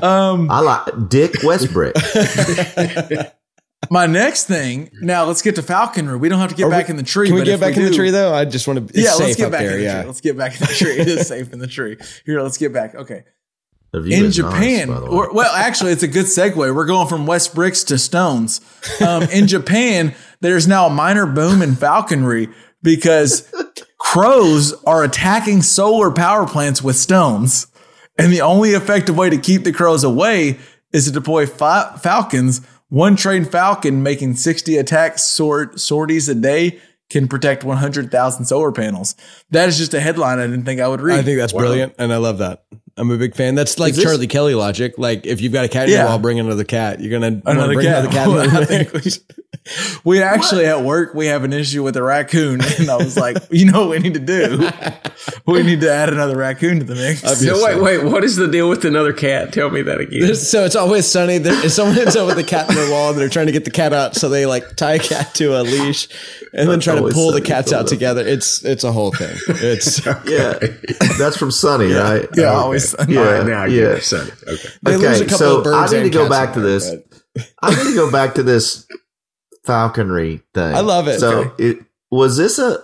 Um, I like Dick Westbrick. my next thing. Now let's get to falconry. We don't have to get Are we- back in the tree. Can we but get if back in the tree though? I just want to. Yeah, safe let's get up back there. in the yeah. tree. Let's get back in the tree. It is safe in the tree. Here, let's get back. Okay. In is nice, Japan, by the way. or, well, actually, it's a good segue. We're going from West bricks to stones. Um, in Japan, there's now a minor boom in falconry because crows are attacking solar power plants with stones, and the only effective way to keep the crows away is to deploy fi- falcons. One trained falcon making 60 attack sort- sorties a day can protect 100,000 solar panels. That is just a headline I didn't think I would read. I think that's brilliant, and I love that. I'm a big fan. That's like this- Charlie Kelly logic. Like if you've got a cat in Yeah. your wall, bring another cat. You're gonna another bring cat. another cat. in I the think mix. we actually at work we have an issue with a raccoon, and I was like, you know what we need to do? We need to add another raccoon to the mix. So wait, wait. What is the deal with another cat? Tell me that again. There's- so it's always sunny. There, if someone ends up with a cat in their wall, and they're trying to get the cat out, so they like tie a cat to a leash and then try to Always pull the cats out together. It's it's a whole thing. It's Yeah, that's from Sunny, right? Yeah, Okay. always Sunny. Yeah, All right, now I get yeah. it. Sunny. Okay. they Okay, so. I need to go back to this. but- I need to go back to this falconry thing. I love it. So Okay. it was this a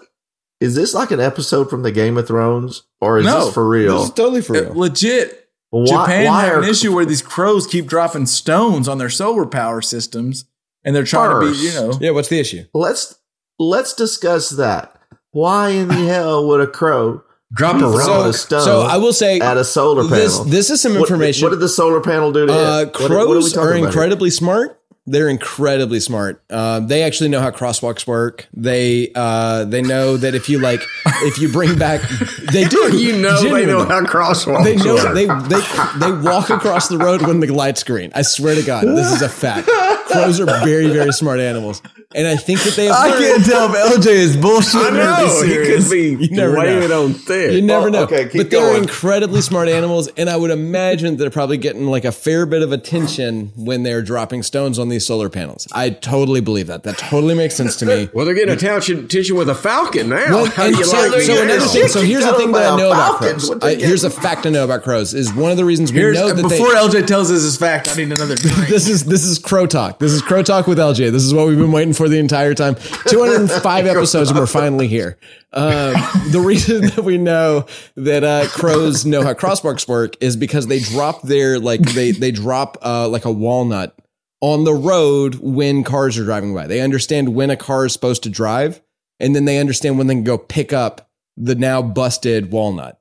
is this like an episode from the Game of Thrones or is No, this for real? This is totally for real. legit. Why- Japan why had an issue where these crows keep dropping stones on their solar power systems, and they're trying to be, you know, Yeah, what's the issue? Let's let's discuss that. Why in the hell would a crow Drop a rock. a stone So I will say at a solar panel? this this is some information. What, did the solar panel do to Uh, it? What- what crows are here? incredibly smart. They're incredibly smart. Uh, they actually know how crosswalks work. They uh, they know that if you like, if you bring back, they do. You know they know Genuinely. how crosswalks They know work. they they they walk across the road when the light's green. I swear to God, this is a fact. Crows are very very smart animals, and I think that they have. I learned- can't tell if LJ is bullshit I or know. if He could be You never laying know. it on thick. You never Oh, know. okay, keep but they're going. incredibly smart animals, and I would imagine they're probably getting like a fair bit of attention when they're dropping stones on these solar panels. I totally believe that. That totally makes sense to me. well, they're getting attention, attention with a falcon now. Well, How and do you so, like so another thing. So here's the thing that I know about Falcons, crows. I, here's a fact I know about crows. Is one of the reasons we Here's, know that before they. LJ tells us this fact, I need another drink. This is this is crow talk. This is crow talk with LJ. This is what we've been waiting for the entire time. 205 episodes, and we're finally here. Um, the reason that we know that uh, crows know how crosswalks work is because they drop their like they they drop uh, like a walnut on the road when cars are driving by. They understand when a car is supposed to drive, and then they understand when they can go pick up the now busted walnut.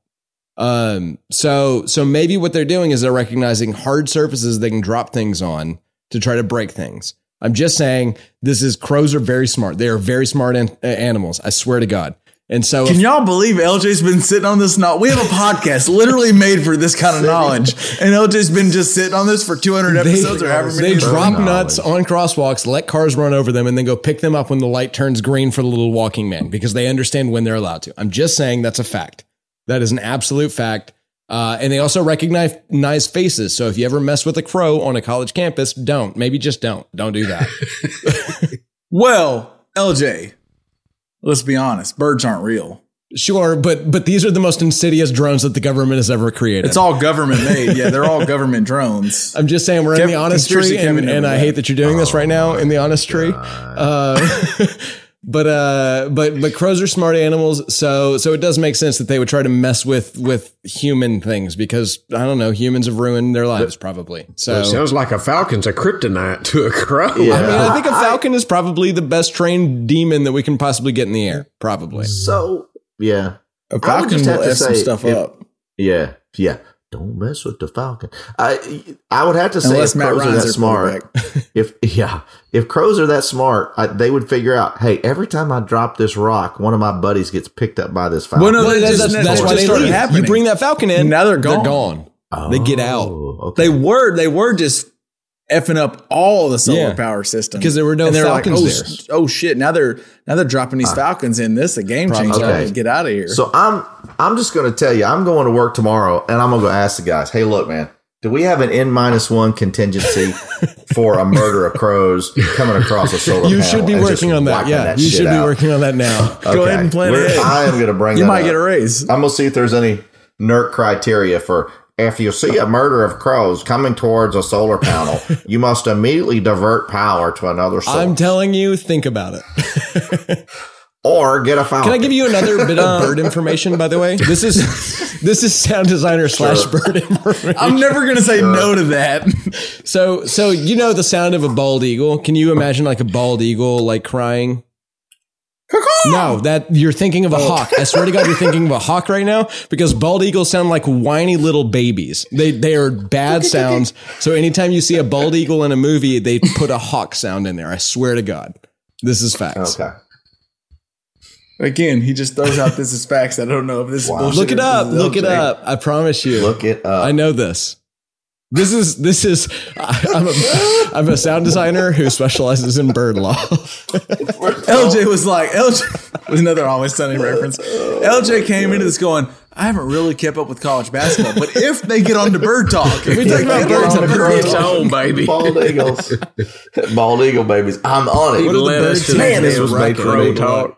Um, so so maybe what they're doing is they're recognizing hard surfaces they can drop things on to try to break things. I'm just saying this is crows are very smart. They are very smart an- uh, animals. I swear to God. And so Can if- y'all believe LJ's been sitting on this? Knowledge? We have a podcast literally made for this kind of knowledge, and LJ's been just sitting on this for 200 episodes or however many. they drop Knowledge. nuts on crosswalks, let cars run over them, and then go pick them up when the light turns green for the little walking man because they understand when they're allowed to. I'm just saying that's a fact. That is an absolute fact. Uh, and they also recognize nice faces. So if you ever mess with a crow on a college campus, don't. Maybe just don't. Don't do that. Well, LJ, let's be honest. Birds aren't real. sure, but but these are the most insidious drones that the government has ever created. It's all government made. Yeah, they're all government drones. I'm just saying we're in the honest tree, and, and I hate that you're doing this right now in the honest tree. Uh, but uh, but but crows are smart animals, so so it does make sense that they would try to mess with with human things because I don't know humans have ruined their lives probably. So It sounds like a falcon's a kryptonite to a crow. Yeah. I mean, I think a falcon is probably the best trained demon that we can possibly get in the air. Probably. So yeah, A falcon just have will to f some stuff if- up. yeah, yeah. Don't mess with the falcon. I I would have to say Unless if Matt crows are that smart. If yeah, if crows are that smart, I, they would figure out. Hey, every time I drop this rock, one of my buddies gets picked up by this falcon. Well, no, Well, That that's, that's, that's why they started leave. happening. You bring that falcon in, Now they're They're gone. gone. They get out. Oh, okay. They were they were just effing up all the solar Yeah. power systems Because there were no And they falcons oh, there. sh- oh shit! Now they're now they're dropping these ah. falcons in. This a game changer. Okay. Get out of here. So I'm I'm just going to tell you, I'm going to work tomorrow, and I'm going to go ask the guys. Hey, look, man, do we have an N minus one contingency for a murder of crows coming across a solar? You panel should be working on that. wiping Yeah, you should be out? working on that now. Go ahead and plan We're- ahead. I am going to bring. you that might up. get a raise. I'm gonna see if there's any NERC criteria for if you see a murder of crows coming towards a solar panel, you must immediately divert power to another source I'm telling you, think about it. or get a falcon. Can I give you another bit of bird information? By the way, this is this is sound designer slash bird information. I'm never gonna say no to that. So so you know the sound of a bald eagle. Can you imagine like a bald eagle like crying? No, that you're thinking of a oh. hawk. I swear to God, you're thinking of a hawk right now because bald eagles sound like whiny little babies. They they are bad sounds. So anytime you see a bald eagle in a movie, they put a hawk sound in there. I swear to God, this is facts. Okay. Again, he just throws out this is facts. I don't know if this is bullshit. Look it up. Look it up. I promise you. Look it up. I know this. This is this is I'm a, I'm a sound designer who specializes in bird law. LJ was like, LJ was another Always Sunny reference. LJ came into this going, I haven't really kept up with college basketball, but if they get on to bird talk, if we talk about birds on bird talk, on, baby. Bald eagles, bald eagle babies. I'm on it. He led us to Man, the this was made for me. talk.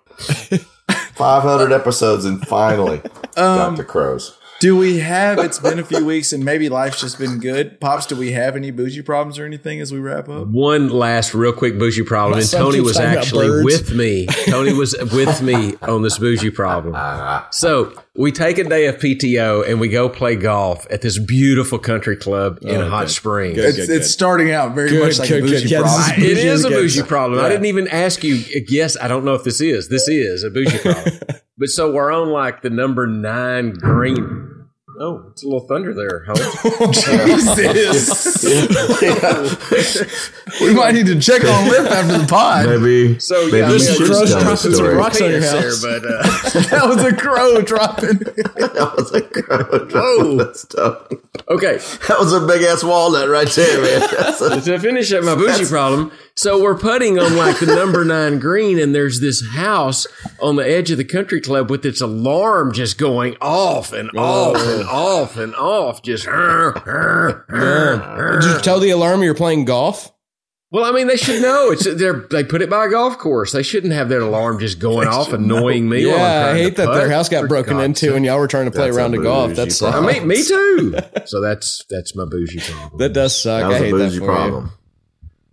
500 episodes and finally um, got the crows. Do we have? It's been a few weeks, and maybe life's just been good. Pops, do we have any bougie problems or anything as we wrap up? One last real quick bougie problem, My and Tony was actually with me. Tony was with me on this bougie problem. So we take a day of PTO and we go play golf at this beautiful country club in Oh, Hot good. Springs. Good. It's, it's starting out very Good, much like good, a good. bougie Yeah, this is problem. It is a Bougie bougie again. problem. I didn't even ask you. Yes, I don't know if this is. This is a bougie problem. but so we're on like the number nine green. Oh, it's a little thunder there, Holmes. Jesus. we might need to check on Lip after the pod. Maybe. So maybe yeah, you I mean, should crows dropping some rocks on your house. there, but uh, that was a crow dropping. that was a crow. dropping Whoa. That's tough. okay. That was a big ass walnut right there, man. A- to finish up my bougie problem, so we're putting on like the number nine green, and there's this house on the edge of the country club with its alarm just going off and off and off and off, just. Did you tell the alarm you're playing golf? Well, I mean, they should know. It's they're, they put it by a golf course. They shouldn't have their alarm just going off, annoying me. while I'm Yeah, I hate that putt. their house got For broken God's into sake. and y'all were trying to play That's a round of golf. That's problem. I mean, me too. So that's that's my bougie problem. that does suck. that was I a hate that bougie for problem.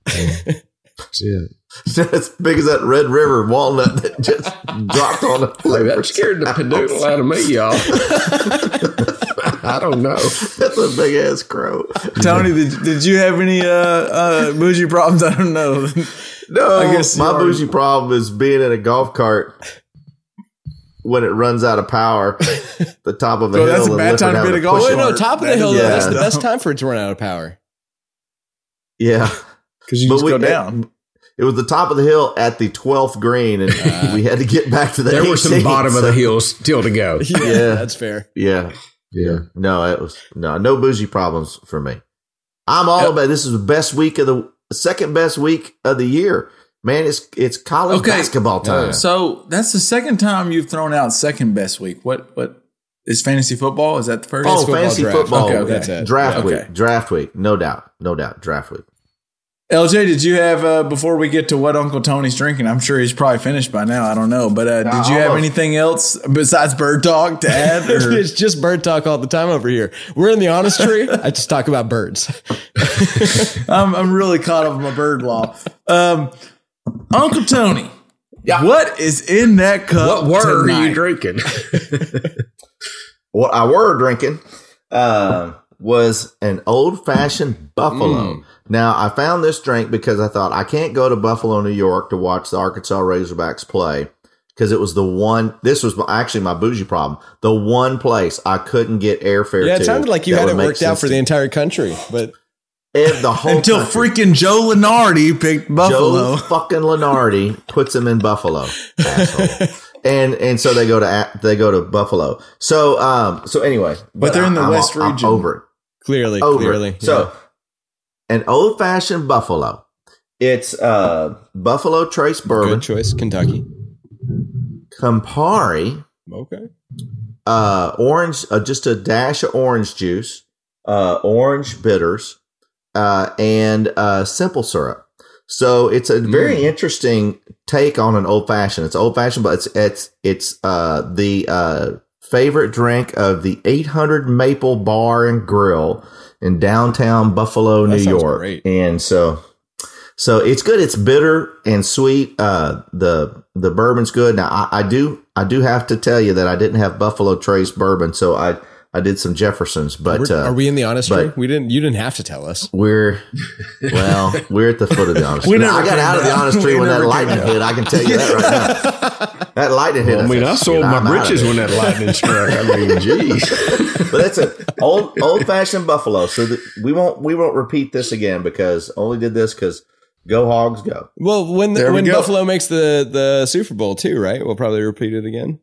That's it. as big as that Red River walnut that just dropped on the plate. That scared the panoodle out of me, y'all. I don't know. That's a big ass crow. Tony, did, did you have any uh, uh, bougie problems? I don't know. No, I guess my you bougie problem is being in a golf cart when it runs out of power. the top of a Well, hill. that's a bad time to be at a golf push Oh, no, top of the hill, Yeah. though. That's the best time for it to run out of power. Yeah, Because you But just we- go down. it was the top of the hill at the twelfth green, and we had to get back to the. There were some 18th, bottom of the so- hill still to go. Yeah. that's fair. Yeah, yeah. No, it was no no bougie problems for me. I'm all about this. Is the best week of the second best week of the year. Man, it's it's college Okay. basketball time. So that's the second time you've thrown out second best week. What what is fantasy football? Is that the first? Oh, football fantasy draft. football. Okay, okay. That's it. Draft Yeah. week, Okay. draft week, no doubt, no doubt, draft week. LJ, did you have uh, before we get to what Uncle Tony's drinking? I'm sure he's probably finished by now. I don't know, but uh, did you have anything else besides bird talk to add? Or? it's just bird talk all the time over here. We're in the honest tree. I just talk about birds. I'm, I'm really caught up in my bird law. Um, Uncle Tony, yeah. what is in that cup? What were tonight? you drinking? What I were drinking uh, was an old fashioned Buffalo. Now I found this drink because I thought I can't go to Buffalo, New York, to watch the Arkansas Razorbacks play because it was the one. This was actually my bougie problem. The one place I couldn't get airfare. Yeah, to it sounded like you had it worked out for the entire country, but ev- the whole Until country. freaking Joe Lunardi picked Buffalo. Joe fucking Lunardi puts him in Buffalo, and and so they go to they go to Buffalo. So um so anyway, But they're in the I'm- West I'm region. over it. Clearly, Over clearly. So an old fashioned Buffalo. It's uh Buffalo Trace bourbon, good choice, Kentucky. Campari, Okay. uh orange, uh, just a dash of orange juice, uh orange bitters, uh and uh simple syrup. So it's a very Mm. interesting take on an old fashioned. It's old fashioned, but it's it's it's uh the uh favorite drink of the 800 Maple Bar and Grill in downtown Buffalo, That New York. great. And so so it's good. It's bitter and sweet. Uh, the the bourbon's good. Now I, I do I do have to tell you that I didn't have Buffalo Trace bourbon, so I I did some Jeffersons. But We're- uh, are we in the honest but- tree? We didn't. You didn't have to tell us. we're well, we're at the foot of the honest. We tree. I got out of the down. honest tree when that lightning hit. I can tell you that right now. That lightning hit. I mean, said, I sold my I'm out of britches when that lightning struck. I mean, geez. but that's an old old fashioned buffalo. So that we won't we won't repeat this again because only did this because go hogs go. Well, when There we when go. Buffalo makes the the Super Bowl too, right? We'll probably repeat it again.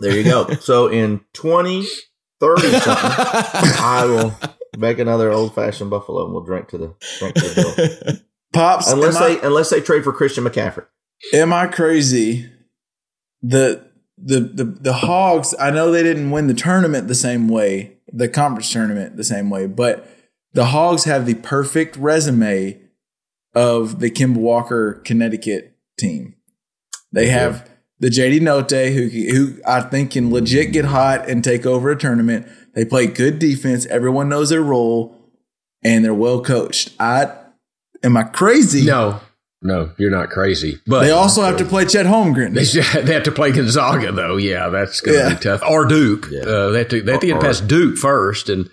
There you go. so in twenty thirty something, I will make another old fashioned buffalo, and we'll drink to the drink to the bill. Pops, unless am I- they unless they trade for Christian McCaffrey. Am I crazy? The the the the Hogs. I know they didn't win the tournament the same way, the conference tournament the same way, but the Hogs have the perfect resume of the Kemba Walker Connecticut team. They have the JD Notae, who who I think can legit get hot and take over a tournament. They play good defense. Everyone knows their role, and they're well coached. I am I crazy? No, no, you're not crazy. But They also have to play Chet Holmgren. They, they have to play Gonzaga, though. Yeah, that's going to Yeah. be tough. Or Duke. Yeah. Uh, they have to, they have to get past Duke first and,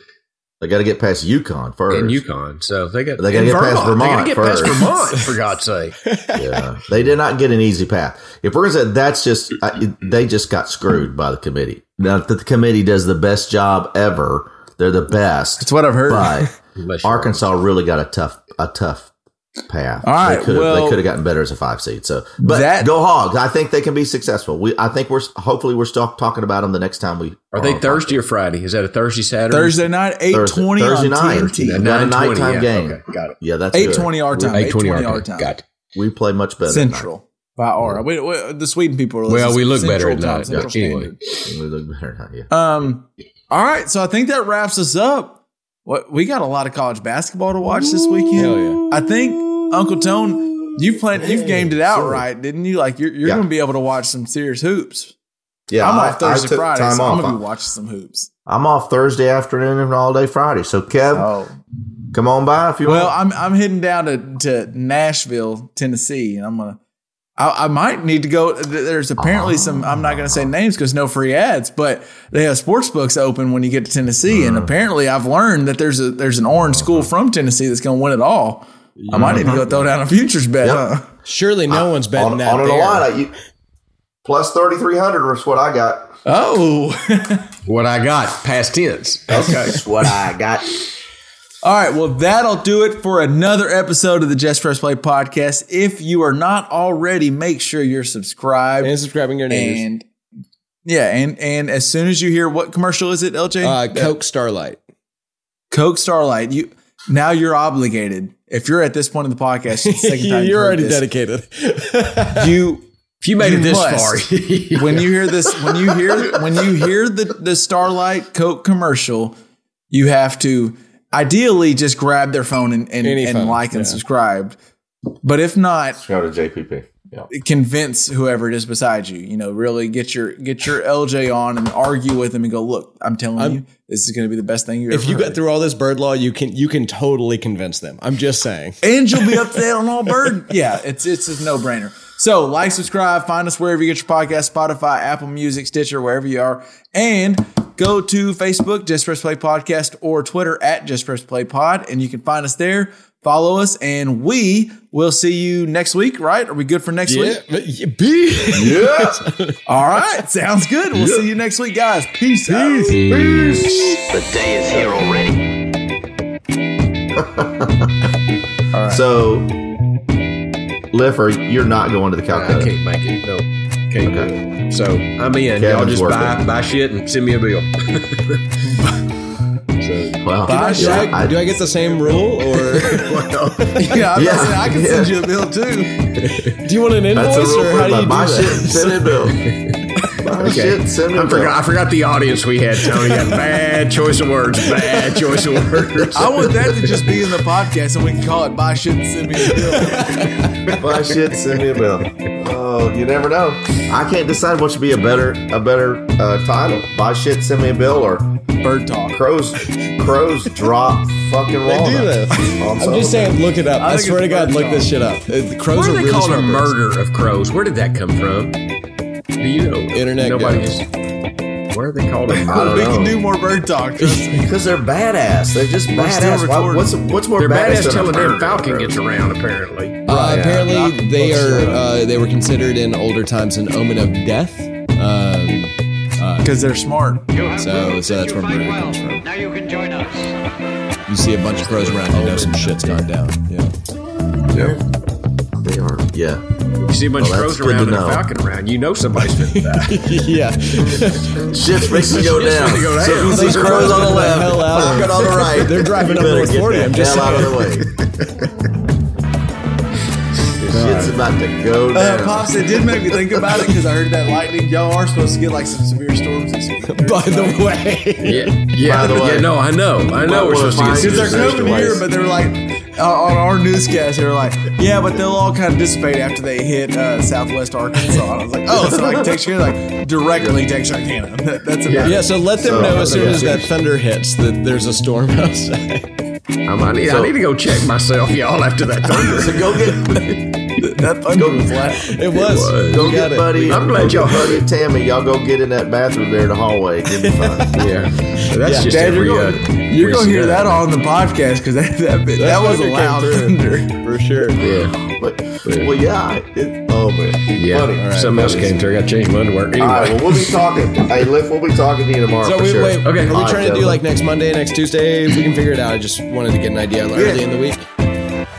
They got to get past UConn first. and UConn. So they got They gotta and get past Vermont to get first. past Vermont, for God's sake. yeah, they did not get an easy path. If we're gonna say that's just I, they just got screwed by the committee. Now that the committee does the best job ever, they're the best. That's what I've heard. But Arkansas really got a tough a tough path. All right, they could have well- they could have gotten better as a five seed. So, but That- go Hogs! I think they can be successful. We I think we're hopefully we're still talking about them the next time we Are they Thursday or Friday? Is that a Thursday, Saturday? Thursday night, eight Thursday, Thursday night. TNT. Yeah, Got a 9:20, nighttime yeah. game. Okay, got it. Yeah, that's Eight good. twenty our time. 8:20 twenty our our time. time. Got it. We play much better. at night. Central by our. We, we, the Sweden people are. Well, we look better at time, night. Central Yeah, anyway. We look better at night. Yeah. Um. All right, so I think that wraps us up. What we got a lot of college basketball to watch this weekend. Hell yeah. I think Uncle Tone, you've played, you've gamed it out right, didn't you? Like you're you're Yeah. going to be able to watch some serious hoops. Yeah, I'm I- off Thursday, Friday, time so I'm going to be watching some hoops. I'm off Thursday afternoon and all day Friday. So Kev, Oh, come on by if you want. well, want. I'm I'm heading down to to Nashville, Tennessee, and I'm gonna. I, I might need to go. There's apparently some. I'm not going to say names because no free ads, but they have sports books open when you get to Tennessee, Mm. and apparently I've learned that there's a there's an orange school from Tennessee that's going to win it all. I might need to go throw down a futures bet. Yep. Huh? Surely no one's betting on, that on an there. line, you, plus thirty three hundred is what I got. Oh, What I got, past tense. Okay, That's what I got. All right, well, that'll do it for another episode of the Just Press Play podcast. If you are not already, make sure you're subscribed And subscribing your neighbors. and yeah, and and as soon as you hear what commercial is it, LJ? uh, Coke Starlight. Coke Starlight. You now you're obligated. If you're at this point in the podcast, it's the second time you've You're already this, dedicated. You If you made You it this must. far, when you hear this, when you hear when you hear the the Starlight Coke commercial, you have to ideally just grab their phone and and, and phone, like and yeah. subscribe. But if not, Go to JPP. Yeah. convince whoever it is beside you. You know, really get your get your LJ on and argue with them and go, look, I'm telling I'm- you, this is going to be the best thing you if ever If you heard. got through all this bird law, you can you can totally convince them. I'm just saying. and you'll be up to date on all bird. Yeah, it's it's a no brainer. So like, subscribe, find us wherever you get your podcast, Spotify, Apple Music, Stitcher, wherever you are, and go to Facebook, Just Press Play Podcast, or Twitter at Just Press Play Pod, and you can find us there. Follow us, and we will see you next week. Right? Are we good for next week? but yeah, B. Yeah. All right, sounds good. We'll see you next week, guys. Peace. out. The day is here already. So, Liffer, you're not going to the I Calcutta. can't make it. No, can't do it. So I'm in. Y'all Kevin's just buy, buy shit and send me a bill. Well, Bye, Do I, do I get the same rule, or Yeah, I, Yeah, gonna I can yeah. send you a bill too. do you want an invoice, or how do you do that? shit, send a bill. buy shit, send me a I bill. forgot, I forgot the audience we had, Tony. Got bad choice of words. Bad choice of words. I want that to just be in the podcast, and we can call it "Buy Shit and Send Me a Bill." Buy shit, send me a bill. Oh, you never know. I can't decide what should be a better a better uh, title. Buy shit, send me a bill, or Bird talk. crows crows drop fucking They do that. on I'm just saying, look it up. I I, swear to God, look talk. this shit up. Uh, The crows Where are do they really call it a murder of crows? Where did that come from? Do you know? Internet Nobody guys. just. Where are they called? I don't we know. can do more bird talk. Trust. Because they're badass. They're just still badass. Why, what's what's more They're badass, badass than till a the damn bird? falcon gets around. Apparently. Uh, Yeah. apparently, they are uh, they were considered in older times an omen of death. Um, Because they're smart. so, so that's where murder comes from. Now you can join us. You see a bunch of crows around, you know some shit's gone down. Yeah. Yeah. They are. Yeah. You see a bunch Well, of that's crows around and a falcon around, you know somebody's finna die. yeah. Shit's fixing to go down. finna go So if you see crows on the left, hell falcon on the right. They're driving up better North get 40, the I'm just hell out of the way. Shit's about to go Uh. Pops, it did make me think about it because I heard that lightning. Y'all are supposed to get like some severe storms this week. By the way, Yeah, yeah, By the way. yeah. No, I know, I know. Well, we're supposed to mine get Because they're coming waste. here, but they were like uh, on our newscast. They were like, "Yeah, but they'll all kind of dissipate after they hit uh, Southwest Arkansas." And I was like, "Oh, so like Texarkana, like directly Texarkana." That, that's about yeah. So let them So- know as soon as that thunder hits that there's a storm outside. I'm, I, need, I need to go check myself, y'all, after that thunder. So go get that thunder was loud. It was. go You got get it. Buddy. I'm glad y'all- get Buddy Tammy. Y'all go get in that bathroom there in the hallway. Give me fun. yeah, that's just Dad, every. you're uh, gonna, you're gonna hear that on the podcast because that that, bit, that, was a thunder came loud thunder. for sure. yeah, But, well, yeah. It, oh man. yeah. Funny. Something else came through. I got to change my underwear. Anyway, All right. Well, we'll be talking. hey, Liff, we'll be talking to you tomorrow So for we, sure. wait, Okay. are we trying to do like next Monday, next Tuesday? If we can figure it out. I just wanted to get an idea early in the week.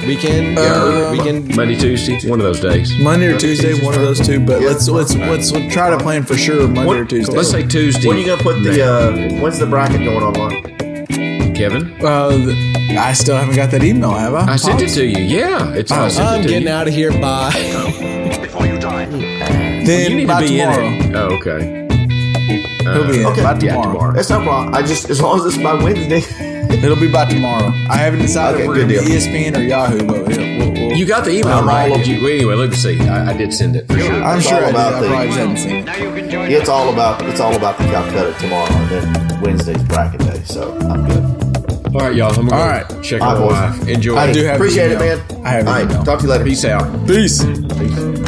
Weekend, yeah, Uh, weekend. Monday, Tuesday, one of those days. Monday or Tuesday, one of those two. But let's let's let's try to plan for sure Monday What- or Tuesday. Let's say Tuesday. When are you gonna put the? uh When's the bracket going online? Kevin? Uh, I still haven't got that email, have I? I sent it to you. Yeah, it's. I sent I'm it to getting you. out of here. Bye. Then You need by to be tomorrow. in it. Oh, okay. He'll be in Okay. by Yeah, tomorrow. That's no problem. I just as long as it's by Wednesday. It'll be by tomorrow. I haven't decided Okay, if we're gonna be. ESPN or Yahoo, but we'll, we'll, we'll, You got the email I'm right? Did you? Anyway, let me see. I, I did send it. For sure. I'm It's sure all I did. about I the- probably just haven't seen it. it's all about it's all about the Calcutta tomorrow, and then Wednesday's bracket day. So I'm good. All right, y'all. I'm gonna All go right. check All on my wife. Enjoy. I do have the Appreciate it, man. I have All right. Talk to you later. Peace out. Peace. Look